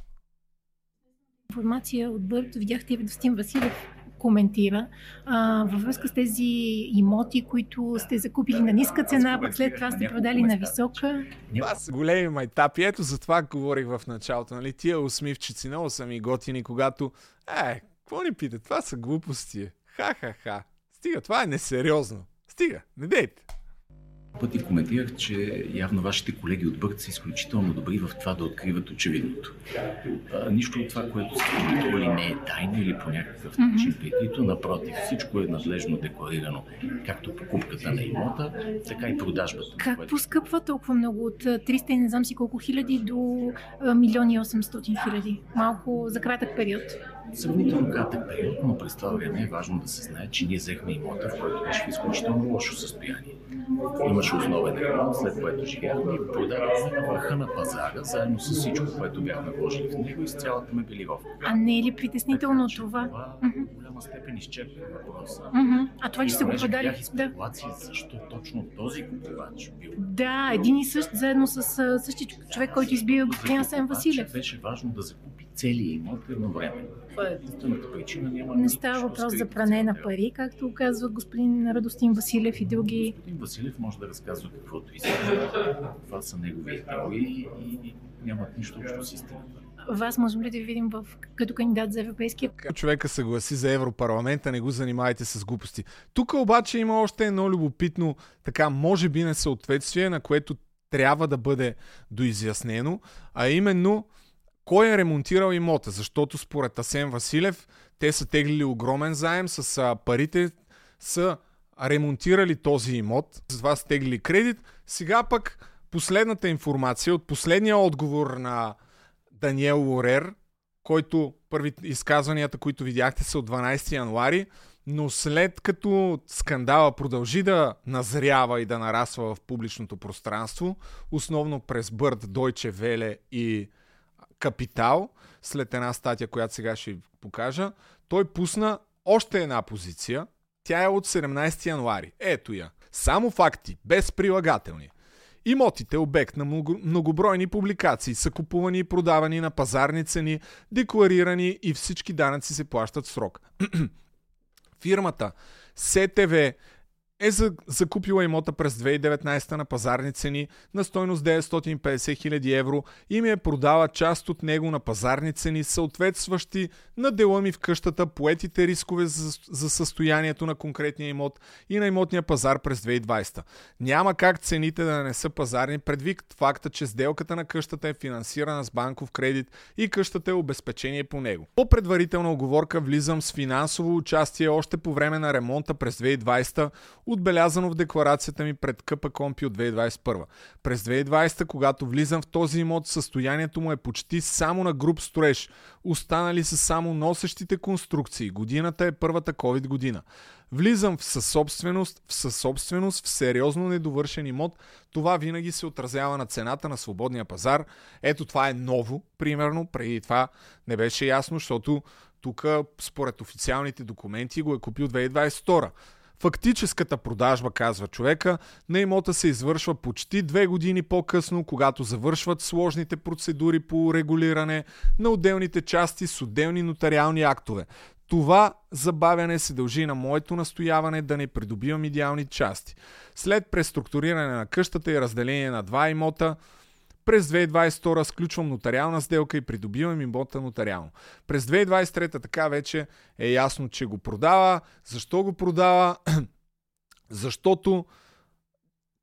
Информация от Бърт, видяхте и Достин Василев коментира а, във връзка с тези имоти, които сте закупили на ниска цена, пък след това сте продали на висока. Това са големи майтапи. Ето за това говорих в началото. Нали? Тия усмивчици много са ми готини, когато е, какво ни пита? Това са глупости. Ха-ха-ха. Стига, това е несериозно. Стига, не дейте пъти коментирах, че явно вашите колеги от Бърт са изключително добри в това да откриват очевидното. А, нищо от това, което сте публикували не е тайна или по някакъв начин прикрито. Напротив, всичко е надлежно декларирано. Както покупката на имота, така и продажбата. Как което... поскъпва толкова много от 300 и не знам си колко хиляди до милиони 800 хиляди? Малко за кратък период. Сравнително кратък период, но през това време е важно да се знае, че ние взехме имота, в който беше в изключително лошо състояние. Имаше основен ремонт, след което живяхме и продадохме на върха на пазара, заедно с всичко, което бяхме вложили в него и с цялата мебелировка. А не е ли притеснително така, това? Това в голяма степен изчерпва въпроса. А това, че се го продали. Да. защо точно този купувач бил. Да, един и същ, заедно с същия човек, който избира господин Асен Василев. Беше важно да закупи целият имот едновременно. Това е единствената причина. Няма Не става въпрос за пране на пари, както казва господин Радостин Василев и други. Господин Василев може да разказва каквото иска. Това са негови теории и нямат нищо общо с истината. Вас можем ли да ви видим в, като кандидат за Европейския Човека се гласи за Европарламента, не го занимайте с глупости. Тук обаче има още едно любопитно, така, може би несъответствие, на което трябва да бъде доизяснено, а именно кой е ремонтирал имота, защото според Асен Василев те са теглили огромен заем, с парите са ремонтирали този имот, с това са теглили кредит. Сега пък последната информация от последния отговор на Даниел Лорер, който първи изказванията, които видяхте са от 12 януари, но след като скандала продължи да назрява и да нарасва в публичното пространство, основно през Бърд, Deutsche Welle и Капитал, след една статия, която сега ще ви покажа, той пусна още една позиция. Тя е от 17 януари. Ето я. Само факти, без прилагателни. Имотите, обект на много, многобройни публикации, са купувани и продавани на пазарни цени, декларирани и всички данъци се плащат в срок. Фирмата СТВ е закупила имота през 2019 на пазарни цени на стойност 950 000 евро и ми е продала част от него на пазарни цени, съответстващи на дела ми в къщата, поетите рискове за, състоянието на конкретния имот и на имотния пазар през 2020. Няма как цените да не са пазарни предвид факта, че сделката на къщата е финансирана с банков кредит и къщата е обезпечение по него. По предварителна оговорка влизам с финансово участие още по време на ремонта през 2020 отбелязано в декларацията ми пред КП Компи от 2021. През 2020, когато влизам в този имот, състоянието му е почти само на груп строеж. Останали са само носещите конструкции. Годината е първата COVID година. Влизам в съсобственост, в съсобственост, в сериозно недовършен имот. Това винаги се отразява на цената на свободния пазар. Ето това е ново, примерно. Преди това не беше ясно, защото тук според официалните документи го е купил 2022. Фактическата продажба, казва човека, на имота се извършва почти две години по-късно, когато завършват сложните процедури по регулиране на отделните части с отделни нотариални актове. Това забавяне се дължи на моето настояване да не придобивам идеални части. След преструктуриране на къщата и разделение на два имота, през 2022 сключвам нотариална сделка и придобивам имота нотариално. През 2023 така вече е ясно, че го продава. Защо го продава? Защото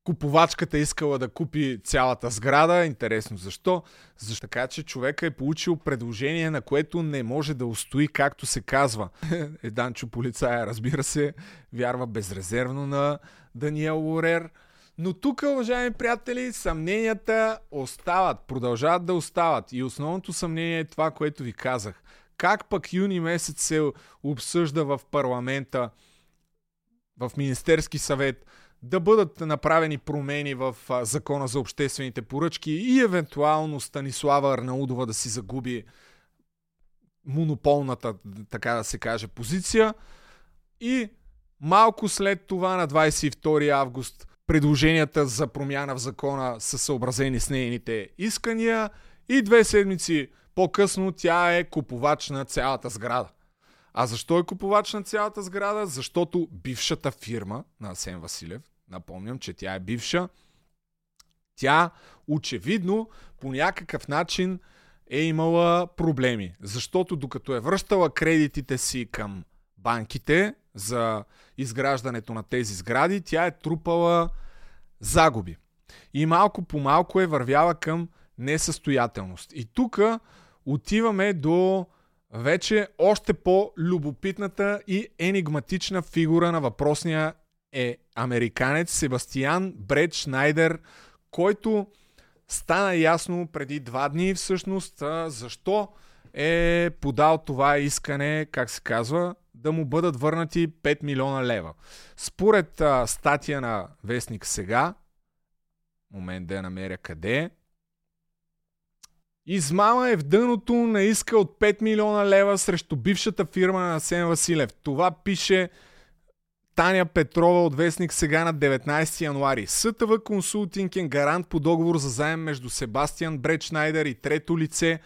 купувачката искала да купи цялата сграда. Интересно защо? Защо така, че човека е получил предложение, на което не може да устои, както се казва. Еданчо полицая, разбира се, вярва безрезервно на Даниел Лорер. Но тук, уважаеми приятели, съмненията остават, продължават да остават. И основното съмнение е това, което ви казах. Как пък юни месец се обсъжда в парламента, в Министерски съвет, да бъдат направени промени в закона за обществените поръчки и евентуално Станислава Арнаудова да си загуби монополната, така да се каже, позиция. И малко след това, на 22 август, предложенията за промяна в закона са съобразени с нейните искания и две седмици по-късно тя е купувач на цялата сграда. А защо е купувач на цялата сграда? Защото бившата фирма на Асен Василев, напомням, че тя е бивша, тя очевидно по някакъв начин е имала проблеми. Защото докато е връщала кредитите си към банките за изграждането на тези сгради, тя е трупала загуби. И малко по малко е вървяла към несъстоятелност. И тук отиваме до вече още по-любопитната и енигматична фигура на въпросния е американец Себастиан Бред Шнайдер, който стана ясно преди два дни всъщност защо е подал това искане, как се казва, да му бъдат върнати 5 милиона лева. Според а, статия на Вестник сега, момент да я намеря къде е, Измама е в дъното на иска от 5 милиона лева срещу бившата фирма на Сен Василев. Това пише Таня Петрова от Вестник сега на 19 януари. СТВ Консултинг е гарант по договор за заем между Себастиан Бредшнайдер и трето лице,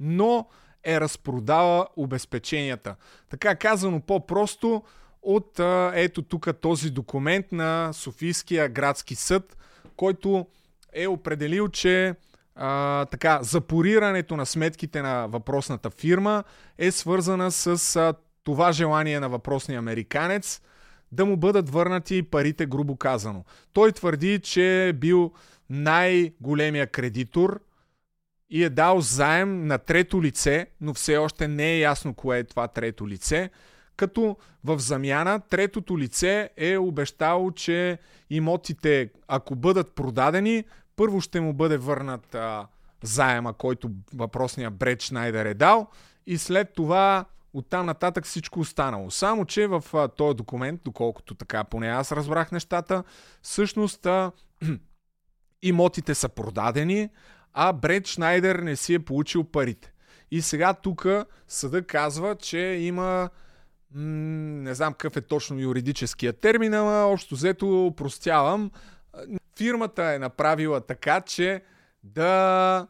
но е разпродала обезпеченията. Така казано по-просто от ето тук този документ на Софийския градски съд, който е определил, че а, така, запорирането на сметките на въпросната фирма е свързана с а, това желание на въпросния американец да му бъдат върнати парите, грубо казано. Той твърди, че е бил най-големия кредитор и е дал заем на трето лице, но все още не е ясно кое е това трето лице, като в замяна третото лице е обещало, че имотите, ако бъдат продадени, първо ще му бъде върнат а, заема, който въпросния Бред Шнайдер е дал и след това оттам нататък всичко останало. Само, че в а, този документ, доколкото така поне аз разбрах нещата, всъщност а, имотите са продадени, а Бред Шнайдер не си е получил парите. И сега тук съда казва, че има не знам какъв е точно юридическия термин, ама общо взето простявам. Фирмата е направила така, че да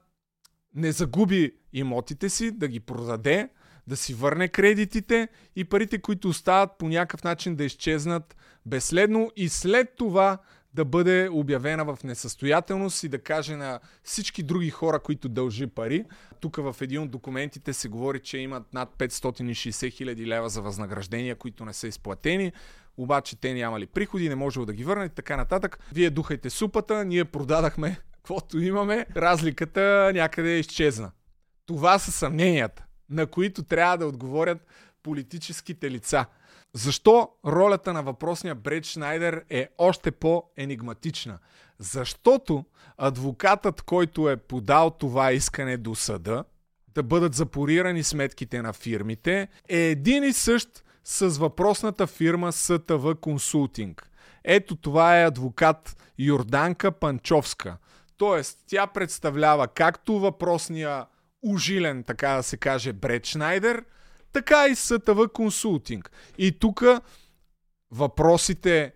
не загуби имотите си, да ги продаде, да си върне кредитите и парите, които остават по някакъв начин да изчезнат безследно и след това да бъде обявена в несъстоятелност и да каже на всички други хора, които дължи пари. Тук в един от документите се говори, че имат над 560 хиляди лева за възнаграждения, които не са изплатени, обаче те нямали приходи, не може да ги върнат и така нататък. Вие духайте супата, ние продадахме каквото имаме, разликата някъде изчезна. Това са съмненията, на които трябва да отговорят политическите лица. Защо ролята на въпросния Бред Шнайдер е още по-енигматична? Защото адвокатът, който е подал това искане до съда, да бъдат запорирани сметките на фирмите, е един и същ с въпросната фирма СТВ Консултинг. Ето това е адвокат Йорданка Панчовска. Тоест, тя представлява както въпросния ужилен, така да се каже, Бред Шнайдер – така и СТВ консултинг. И тук въпросите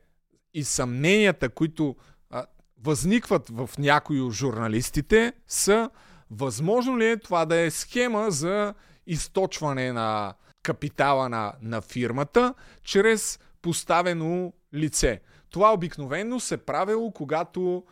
и съмненията, които а, възникват в някои от журналистите, са възможно ли е това да е схема за източване на капитала на, на фирмата чрез поставено лице. Това обикновено се правило, когато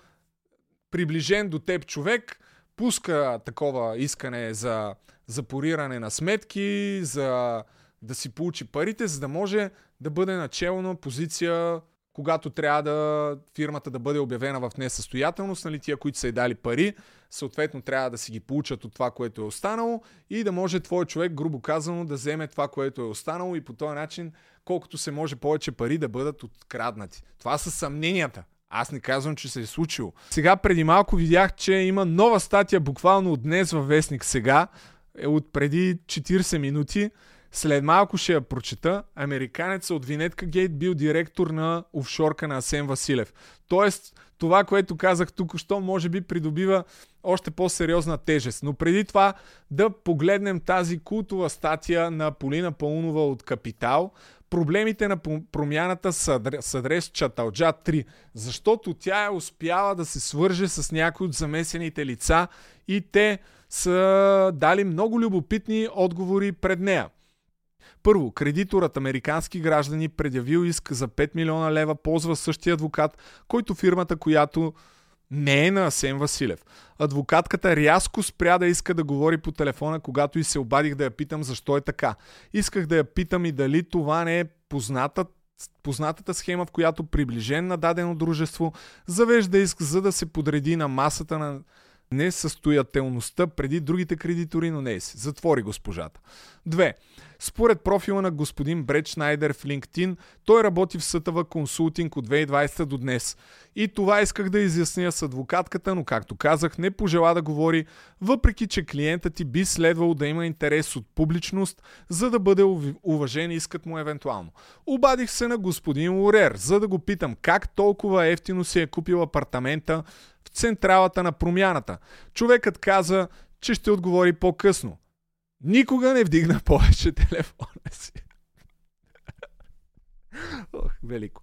приближен до теб човек пуска такова искане за запориране на сметки, за да си получи парите, за да може да бъде начална позиция, когато трябва да фирмата да бъде обявена в несъстоятелност, нали, тия, които са й дали пари, съответно трябва да си ги получат от това, което е останало и да може твой човек, грубо казано, да вземе това, което е останало и по този начин колкото се може повече пари да бъдат откраднати. Това са съмненията. Аз не казвам, че се е случило. Сега преди малко видях, че има нова статия буквално от днес във Вестник сега, е от преди 40 минути. След малко ще я прочета. Американец от Винетка Гейт бил директор на офшорка на Асен Василев. Тоест, това, което казах тук, що може би придобива още по-сериозна тежест. Но преди това да погледнем тази култова статия на Полина Паунова от Капитал, проблемите на промяната с адрес Чаталджа 3, защото тя е успяла да се свърже с някои от замесените лица и те са дали много любопитни отговори пред нея. Първо, кредиторът американски граждани предявил иск за 5 милиона лева, ползва същия адвокат, който фирмата, която не е на Асен Василев. Адвокатката рязко спря да иска да говори по телефона, когато и се обадих да я питам защо е така. Исках да я питам и дали това не е позната, познатата схема, в която приближен на дадено дружество завежда иск за да се подреди на масата на несъстоятелността преди другите кредитори, но не е си. Затвори госпожата. Две. Според профила на господин Бред Шнайдер в LinkedIn, той работи в Сътава консултинг от 2020 до днес. И това исках да изясня с адвокатката, но както казах, не пожела да говори, въпреки че клиентът ти би следвал да има интерес от публичност, за да бъде уважен искът му евентуално. Обадих се на господин Лорер, за да го питам как толкова ефтино си е купил апартамента в централата на промяната. Човекът каза, че ще отговори по-късно. Никога не вдигна повече телефона си. Ох, велико.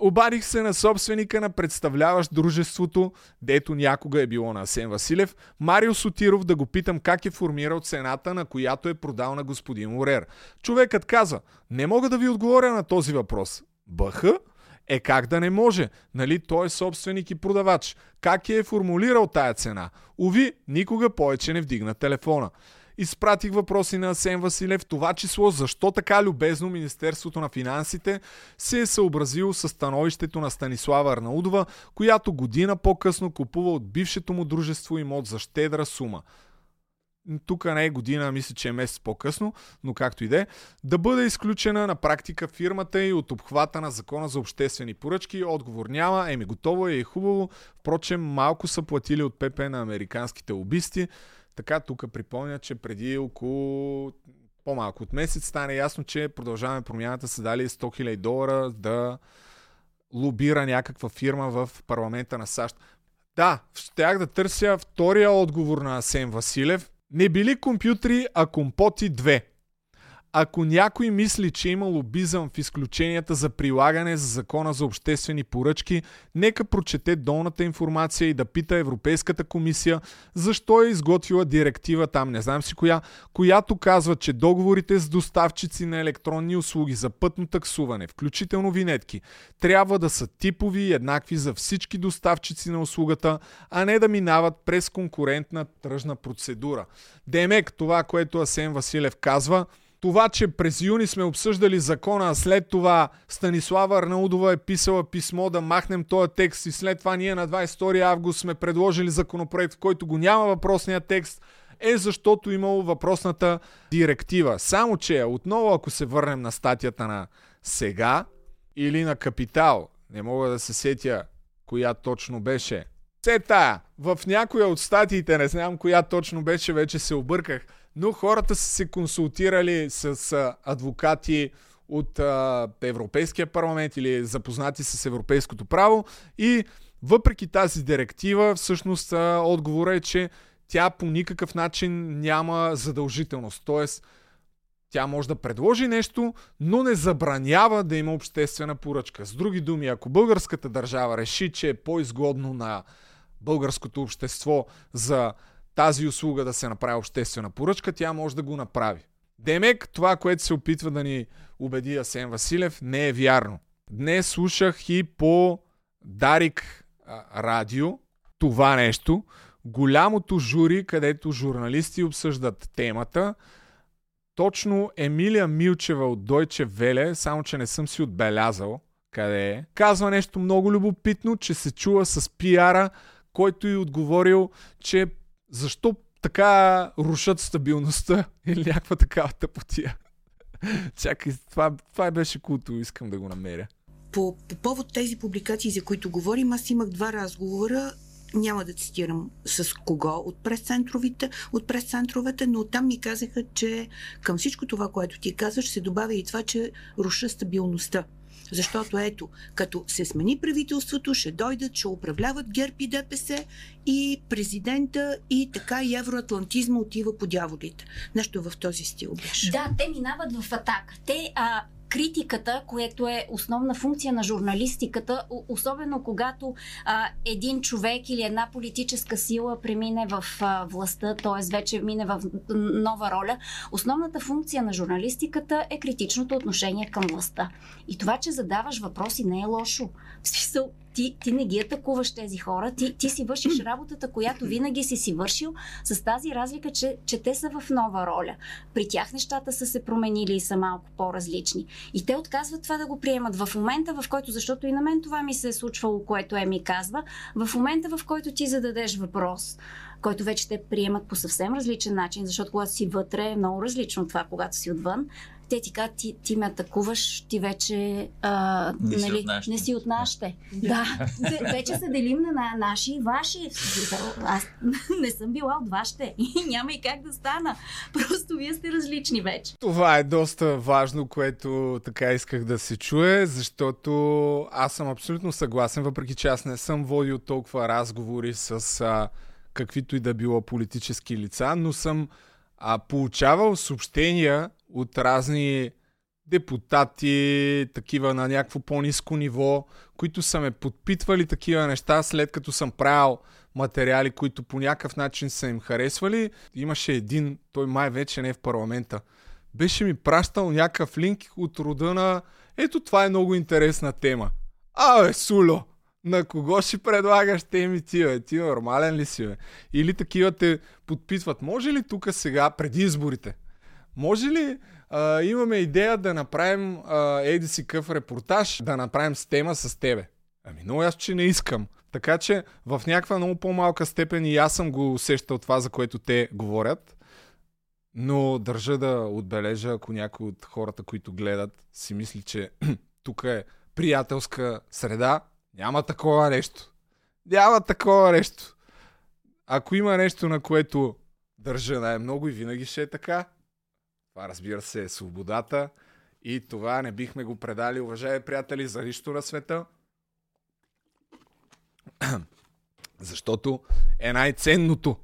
Обадих се на собственика на представляващ дружеството, дето някога е било на Асен Василев, Марио Сотиров да го питам как е формирал цената, на която е продал на господин Орер. Човекът каза, не мога да ви отговоря на този въпрос. Бъха? Е как да не може? Нали той е собственик и продавач? Как е формулирал тая цена? Ови, никога повече не вдигна телефона. Изпратих въпроси на Асен Василев, това число защо така любезно Министерството на финансите се е съобразило с становището на Станислава Арнаудова, която година по-късно купува от бившето му дружество имот за щедра сума тук не е година, мисля, че е месец по-късно, но както и да е, да бъде изключена на практика фирмата и от обхвата на закона за обществени поръчки. Отговор няма, еми готово е и хубаво. Впрочем, малко са платили от ПП на американските убисти. Така, тук припомня, че преди около по-малко от месец стане ясно, че продължаваме промяната са дали 100 000 долара да лобира някаква фирма в парламента на САЩ. Да, щях да търся втория отговор на Асен Василев. Не били компютри, а компоти 2. Ако някой мисли, че има лобизъм в изключенията за прилагане за закона за обществени поръчки, нека прочете долната информация и да пита Европейската комисия защо е изготвила директива там, не знам си коя, която казва, че договорите с доставчици на електронни услуги за пътно таксуване, включително винетки, трябва да са типови и еднакви за всички доставчици на услугата, а не да минават през конкурентна тръжна процедура. Демек, това, което Асен Василев казва, това, че през юни сме обсъждали закона, а след това Станислава Арнаудова е писала писмо да махнем този текст и след това ние на 22 август сме предложили законопроект, в който го няма въпросния текст, е защото имало въпросната директива. Само, че отново, ако се върнем на статията на сега или на Капитал, не мога да се сетя коя точно беше. Сета, в някоя от статиите, не знам коя точно беше, вече се обърках, но хората са се консултирали с адвокати от а, Европейския парламент или запознати с европейското право и въпреки тази директива, всъщност а, отговора е, че тя по никакъв начин няма задължителност. Тоест, тя може да предложи нещо, но не забранява да има обществена поръчка. С други думи, ако българската държава реши, че е по-изгодно на българското общество за тази услуга да се направи обществена поръчка, тя може да го направи. Демек, това, което се опитва да ни убеди Асен Василев, не е вярно. Днес слушах и по Дарик радио това нещо. Голямото жури, където журналисти обсъждат темата. Точно Емилия Милчева от Deutsche Welle, само че не съм си отбелязал къде е, казва нещо много любопитно, че се чува с пиара, който и отговорил, че защо така рушат стабилността или някаква такава тъпотия. Чакай, това, това беше култо, искам да го намеря. По, по повод тези публикации, за които говорим, аз имах два разговора няма да цитирам с кого от прес-центровете, от прес-центровете, но там ми казаха, че към всичко това, което ти казваш, се добавя и това, че руша стабилността. Защото ето, като се смени правителството, ще дойдат, ще управляват ГЕРБ и ДПС и президента и така и евроатлантизма отива по дяволите. Нещо в този стил беше. Да, те минават в атака. Те а, критиката, което е основна функция на журналистиката, особено когато а, един човек или една политическа сила премине в а, властта, т.е. вече мине в нова роля, основната функция на журналистиката е критичното отношение към властта. И това, че задаваш въпроси не е лошо. В смисъл, ти, ти не ги атакуваш тези хора, ти, ти си вършиш работата, която винаги си си вършил, с тази разлика, че, че те са в нова роля. При тях нещата са се променили и са малко по-различни. И те отказват това да го приемат. В момента, в който, защото и на мен това ми се е случвало, което е ми казва, в момента, в който ти зададеш въпрос, който вече те приемат по съвсем различен начин, защото когато си вътре е много различно от това, когато си отвън те ти казват, ти, ти ме атакуваш, ти вече а, не, нали, си не си от нашите. Да, вече се делим на наши и ваши. Аз не съм била от вашите и няма и как да стана. Просто вие сте различни вече. Това е доста важно, което така исках да се чуе, защото аз съм абсолютно съгласен, въпреки че аз не съм водил толкова разговори с а, каквито и да било политически лица, но съм а, получавал съобщения от разни депутати, такива на някакво по-низко ниво, които са ме подпитвали такива неща, след като съм правил материали, които по някакъв начин са им харесвали. Имаше един, той май вече не е в парламента, беше ми пращал някакъв линк от рода на ето това е много интересна тема. Абе, Суло, на кого ще предлагаш теми ти, бе? Ти нормален ли си, бе? Или такива те подпитват. Може ли тук сега, преди изборите, може ли а, имаме идея да направим а, еди си къв репортаж, да направим с тема с тебе? Ами, но аз, че не искам. Така че в някаква много по-малка степен и аз съм го усещал това, за което те говорят. Но държа да отбележа, ако някой от хората, които гледат, си мисли, че тук е приятелска среда, няма такова нещо. Няма такова нещо. Ако има нещо, на което държа най-много и винаги ще е така, това разбира се е свободата и това не бихме го предали, уважаеми приятели, за нищо на света. Защото е най-ценното.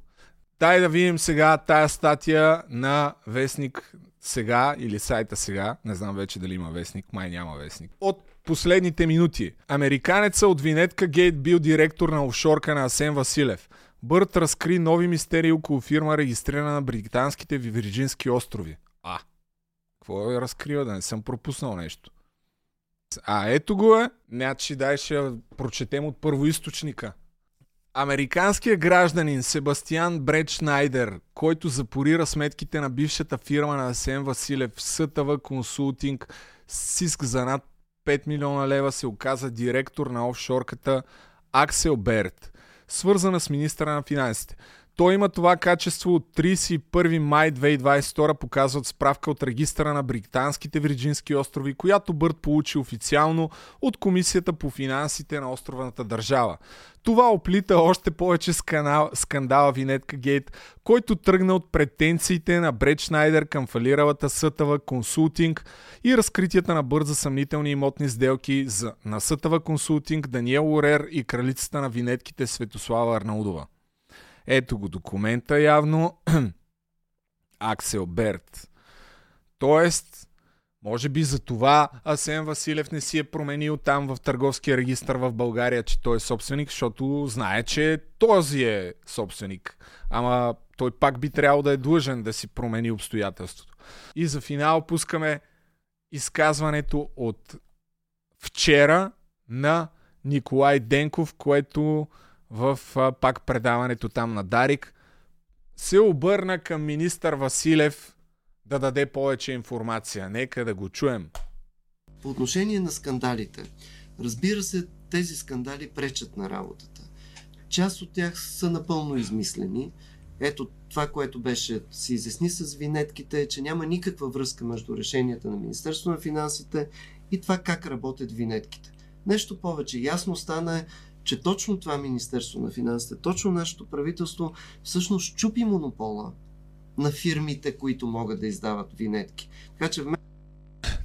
Дай да видим сега тая статия на Вестник сега или сайта сега. Не знам вече дали има Вестник, май няма Вестник. От последните минути. Американеца от Винетка Гейт бил директор на офшорка на Асен Василев. Бърт разкри нови мистерии около фирма, регистрирана на британските Вирджински острови. А, какво е разкрива? Да не съм пропуснал нещо. А, ето го е. Значи дай ще прочетем от първоисточника. Американският гражданин Себастиан Бред Шнайдер, който запорира сметките на бившата фирма на Асен Василев СТВ Консултинг с иск за над 5 милиона лева, се оказа директор на офшорката Аксел Берт, свързана с министра на финансите. Той има това качество от 31 май 2022 показват справка от регистъра на британските Вирджински острови, която Бърт получи официално от Комисията по финансите на островната държава. Това оплита още повече скандал, скандала Винетка Гейт, който тръгна от претенциите на Бред Шнайдер към фалиралата Сътава Консултинг и разкритията на бърза съмнителни имотни сделки за, на Сътава Консултинг, Даниел Орер и кралицата на винетките Светослава Арнаудова. Ето го документа явно. Аксел Берт. Тоест, може би за това Асен Василев не си е променил там в търговския регистр в България, че той е собственик, защото знае, че този е собственик. Ама той пак би трябвало да е длъжен да си промени обстоятелството. И за финал пускаме изказването от вчера на Николай Денков, което в а, пак предаването там на Дарик, се обърна към министър Василев да даде повече информация. Нека да го чуем. По отношение на скандалите, разбира се, тези скандали пречат на работата. Част от тях са напълно измислени. Ето това, което беше се изясни с винетките, е, че няма никаква връзка между решенията на Министерство на финансите и това как работят винетките. Нещо повече ясно стана е, че точно това Министерство на финансите, точно нашето правителство всъщност чупи монопола на фирмите, които могат да издават винетки. Така че в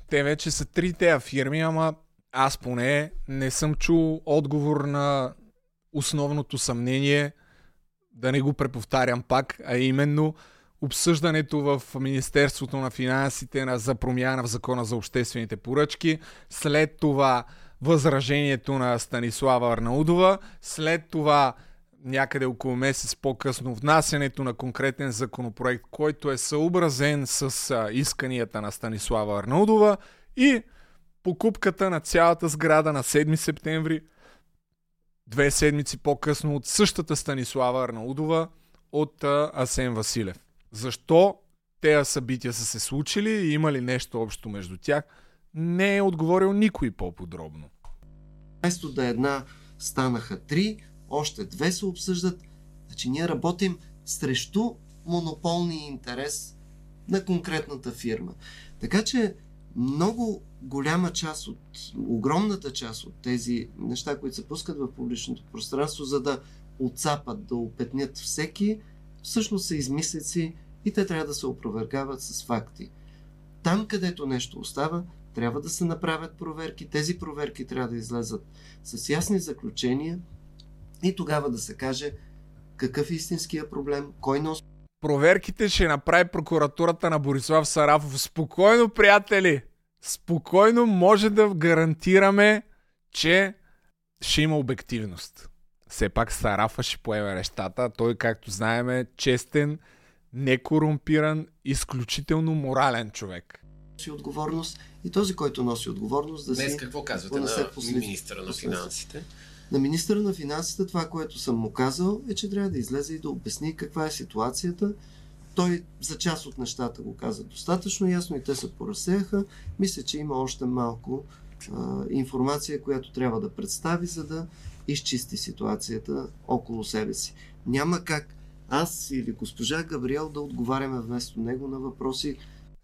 Те вече са три тея фирми, ама аз поне не съм чул отговор на основното съмнение, да не го преповтарям пак, а именно обсъждането в Министерството на финансите на, за промяна в закона за обществените поръчки, след това възражението на Станислава Арнаудова, след това някъде около месец по-късно внасянето на конкретен законопроект, който е съобразен с исканията на Станислава Арнаудова и покупката на цялата сграда на 7 септември, две седмици по-късно от същата Станислава Арнаудова от Асен Василев. Защо тези събития са се случили и има ли нещо общо между тях – не е отговорил никой по-подробно. Вместо да една станаха три, още две се обсъждат. Значи ние работим срещу монополния интерес на конкретната фирма. Така че много голяма част от, огромната част от тези неща, които се пускат в публичното пространство, за да отцапат, да опетнят всеки, всъщност са измислици и те трябва да се опровергават с факти. Там, където нещо остава, трябва да се направят проверки. Тези проверки трябва да излезат с ясни заключения и тогава да се каже какъв е истинския проблем, кой носи. Проверките ще направи прокуратурата на Борислав Сарафов. Спокойно, приятели! спокойно може да гарантираме, че ще има обективност. Все пак Сарафа ще поеме нещата. Той, както знаем, е честен, некорумпиран, изключително морален човек. Носи отговорност и този, който носи отговорност да Днес си какво казвате на послед- министра на финансите? На министъра на финансите това, което съм му казал, е, че трябва да излезе и да обясни каква е ситуацията. Той за част от нещата го каза достатъчно ясно и те се поразсеяха. Мисля, че има още малко а, информация, която трябва да представи, за да изчисти ситуацията около себе си. Няма как аз или госпожа Габриел да отговаряме вместо него на въпроси,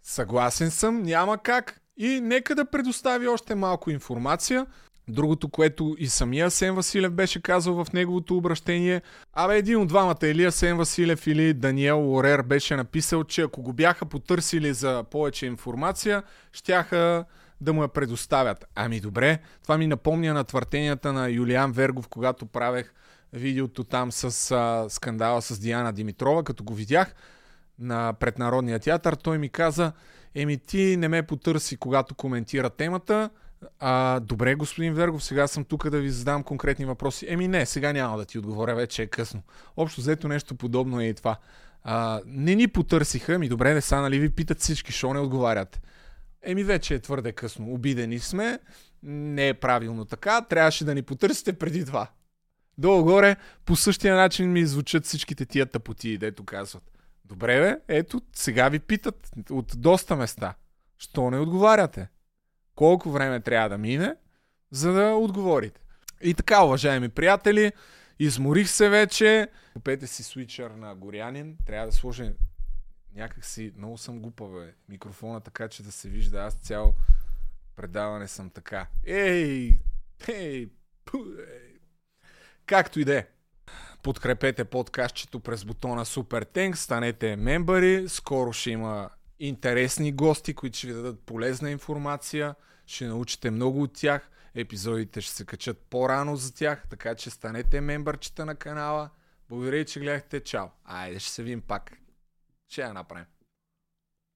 Съгласен съм, няма как. И нека да предостави още малко информация. Другото, което и самия Сен Василев беше казал в неговото обращение, абе един от двамата, или Сен Василев или Даниел Лорер беше написал, че ако го бяха потърсили за повече информация, щяха да му я предоставят. Ами добре, това ми напомня на твъртенията на Юлиан Вергов, когато правех видеото там с а, скандала с Диана Димитрова, като го видях на преднародния театър, той ми каза, еми ти не ме потърси, когато коментира темата. А, добре, господин Вергов, сега съм тук да ви задам конкретни въпроси. Еми не, сега няма да ти отговоря, вече е късно. Общо взето нещо подобно е и това. А, не ни потърсиха, ми добре, не са, нали ви питат всички, що не отговаряте. Еми вече е твърде късно. Обидени сме, не е правилно така, трябваше да ни потърсите преди това. Долу-горе, по същия начин ми звучат всичките тия тъпоти, дето казват. Добре, бе, ето, сега ви питат от доста места. Що не отговаряте? Колко време трябва да мине, за да отговорите? И така, уважаеми приятели, изморих се вече. Купете си свичър на горянин. Трябва да сложа някак си, много съм глупав, бе, микрофона, така че да се вижда. Аз цяло предаване съм така. Ей, ей, пу, ей. Както и да е. Подкрепете подкастчето през бутона Super Thanks, станете мембари, скоро ще има интересни гости, които ще ви дадат полезна информация, ще научите много от тях, епизодите ще се качат по-рано за тях, така че станете мембърчета на канала. Благодаря, че гледахте. Чао! Айде, ще се видим пак. Ще я направим.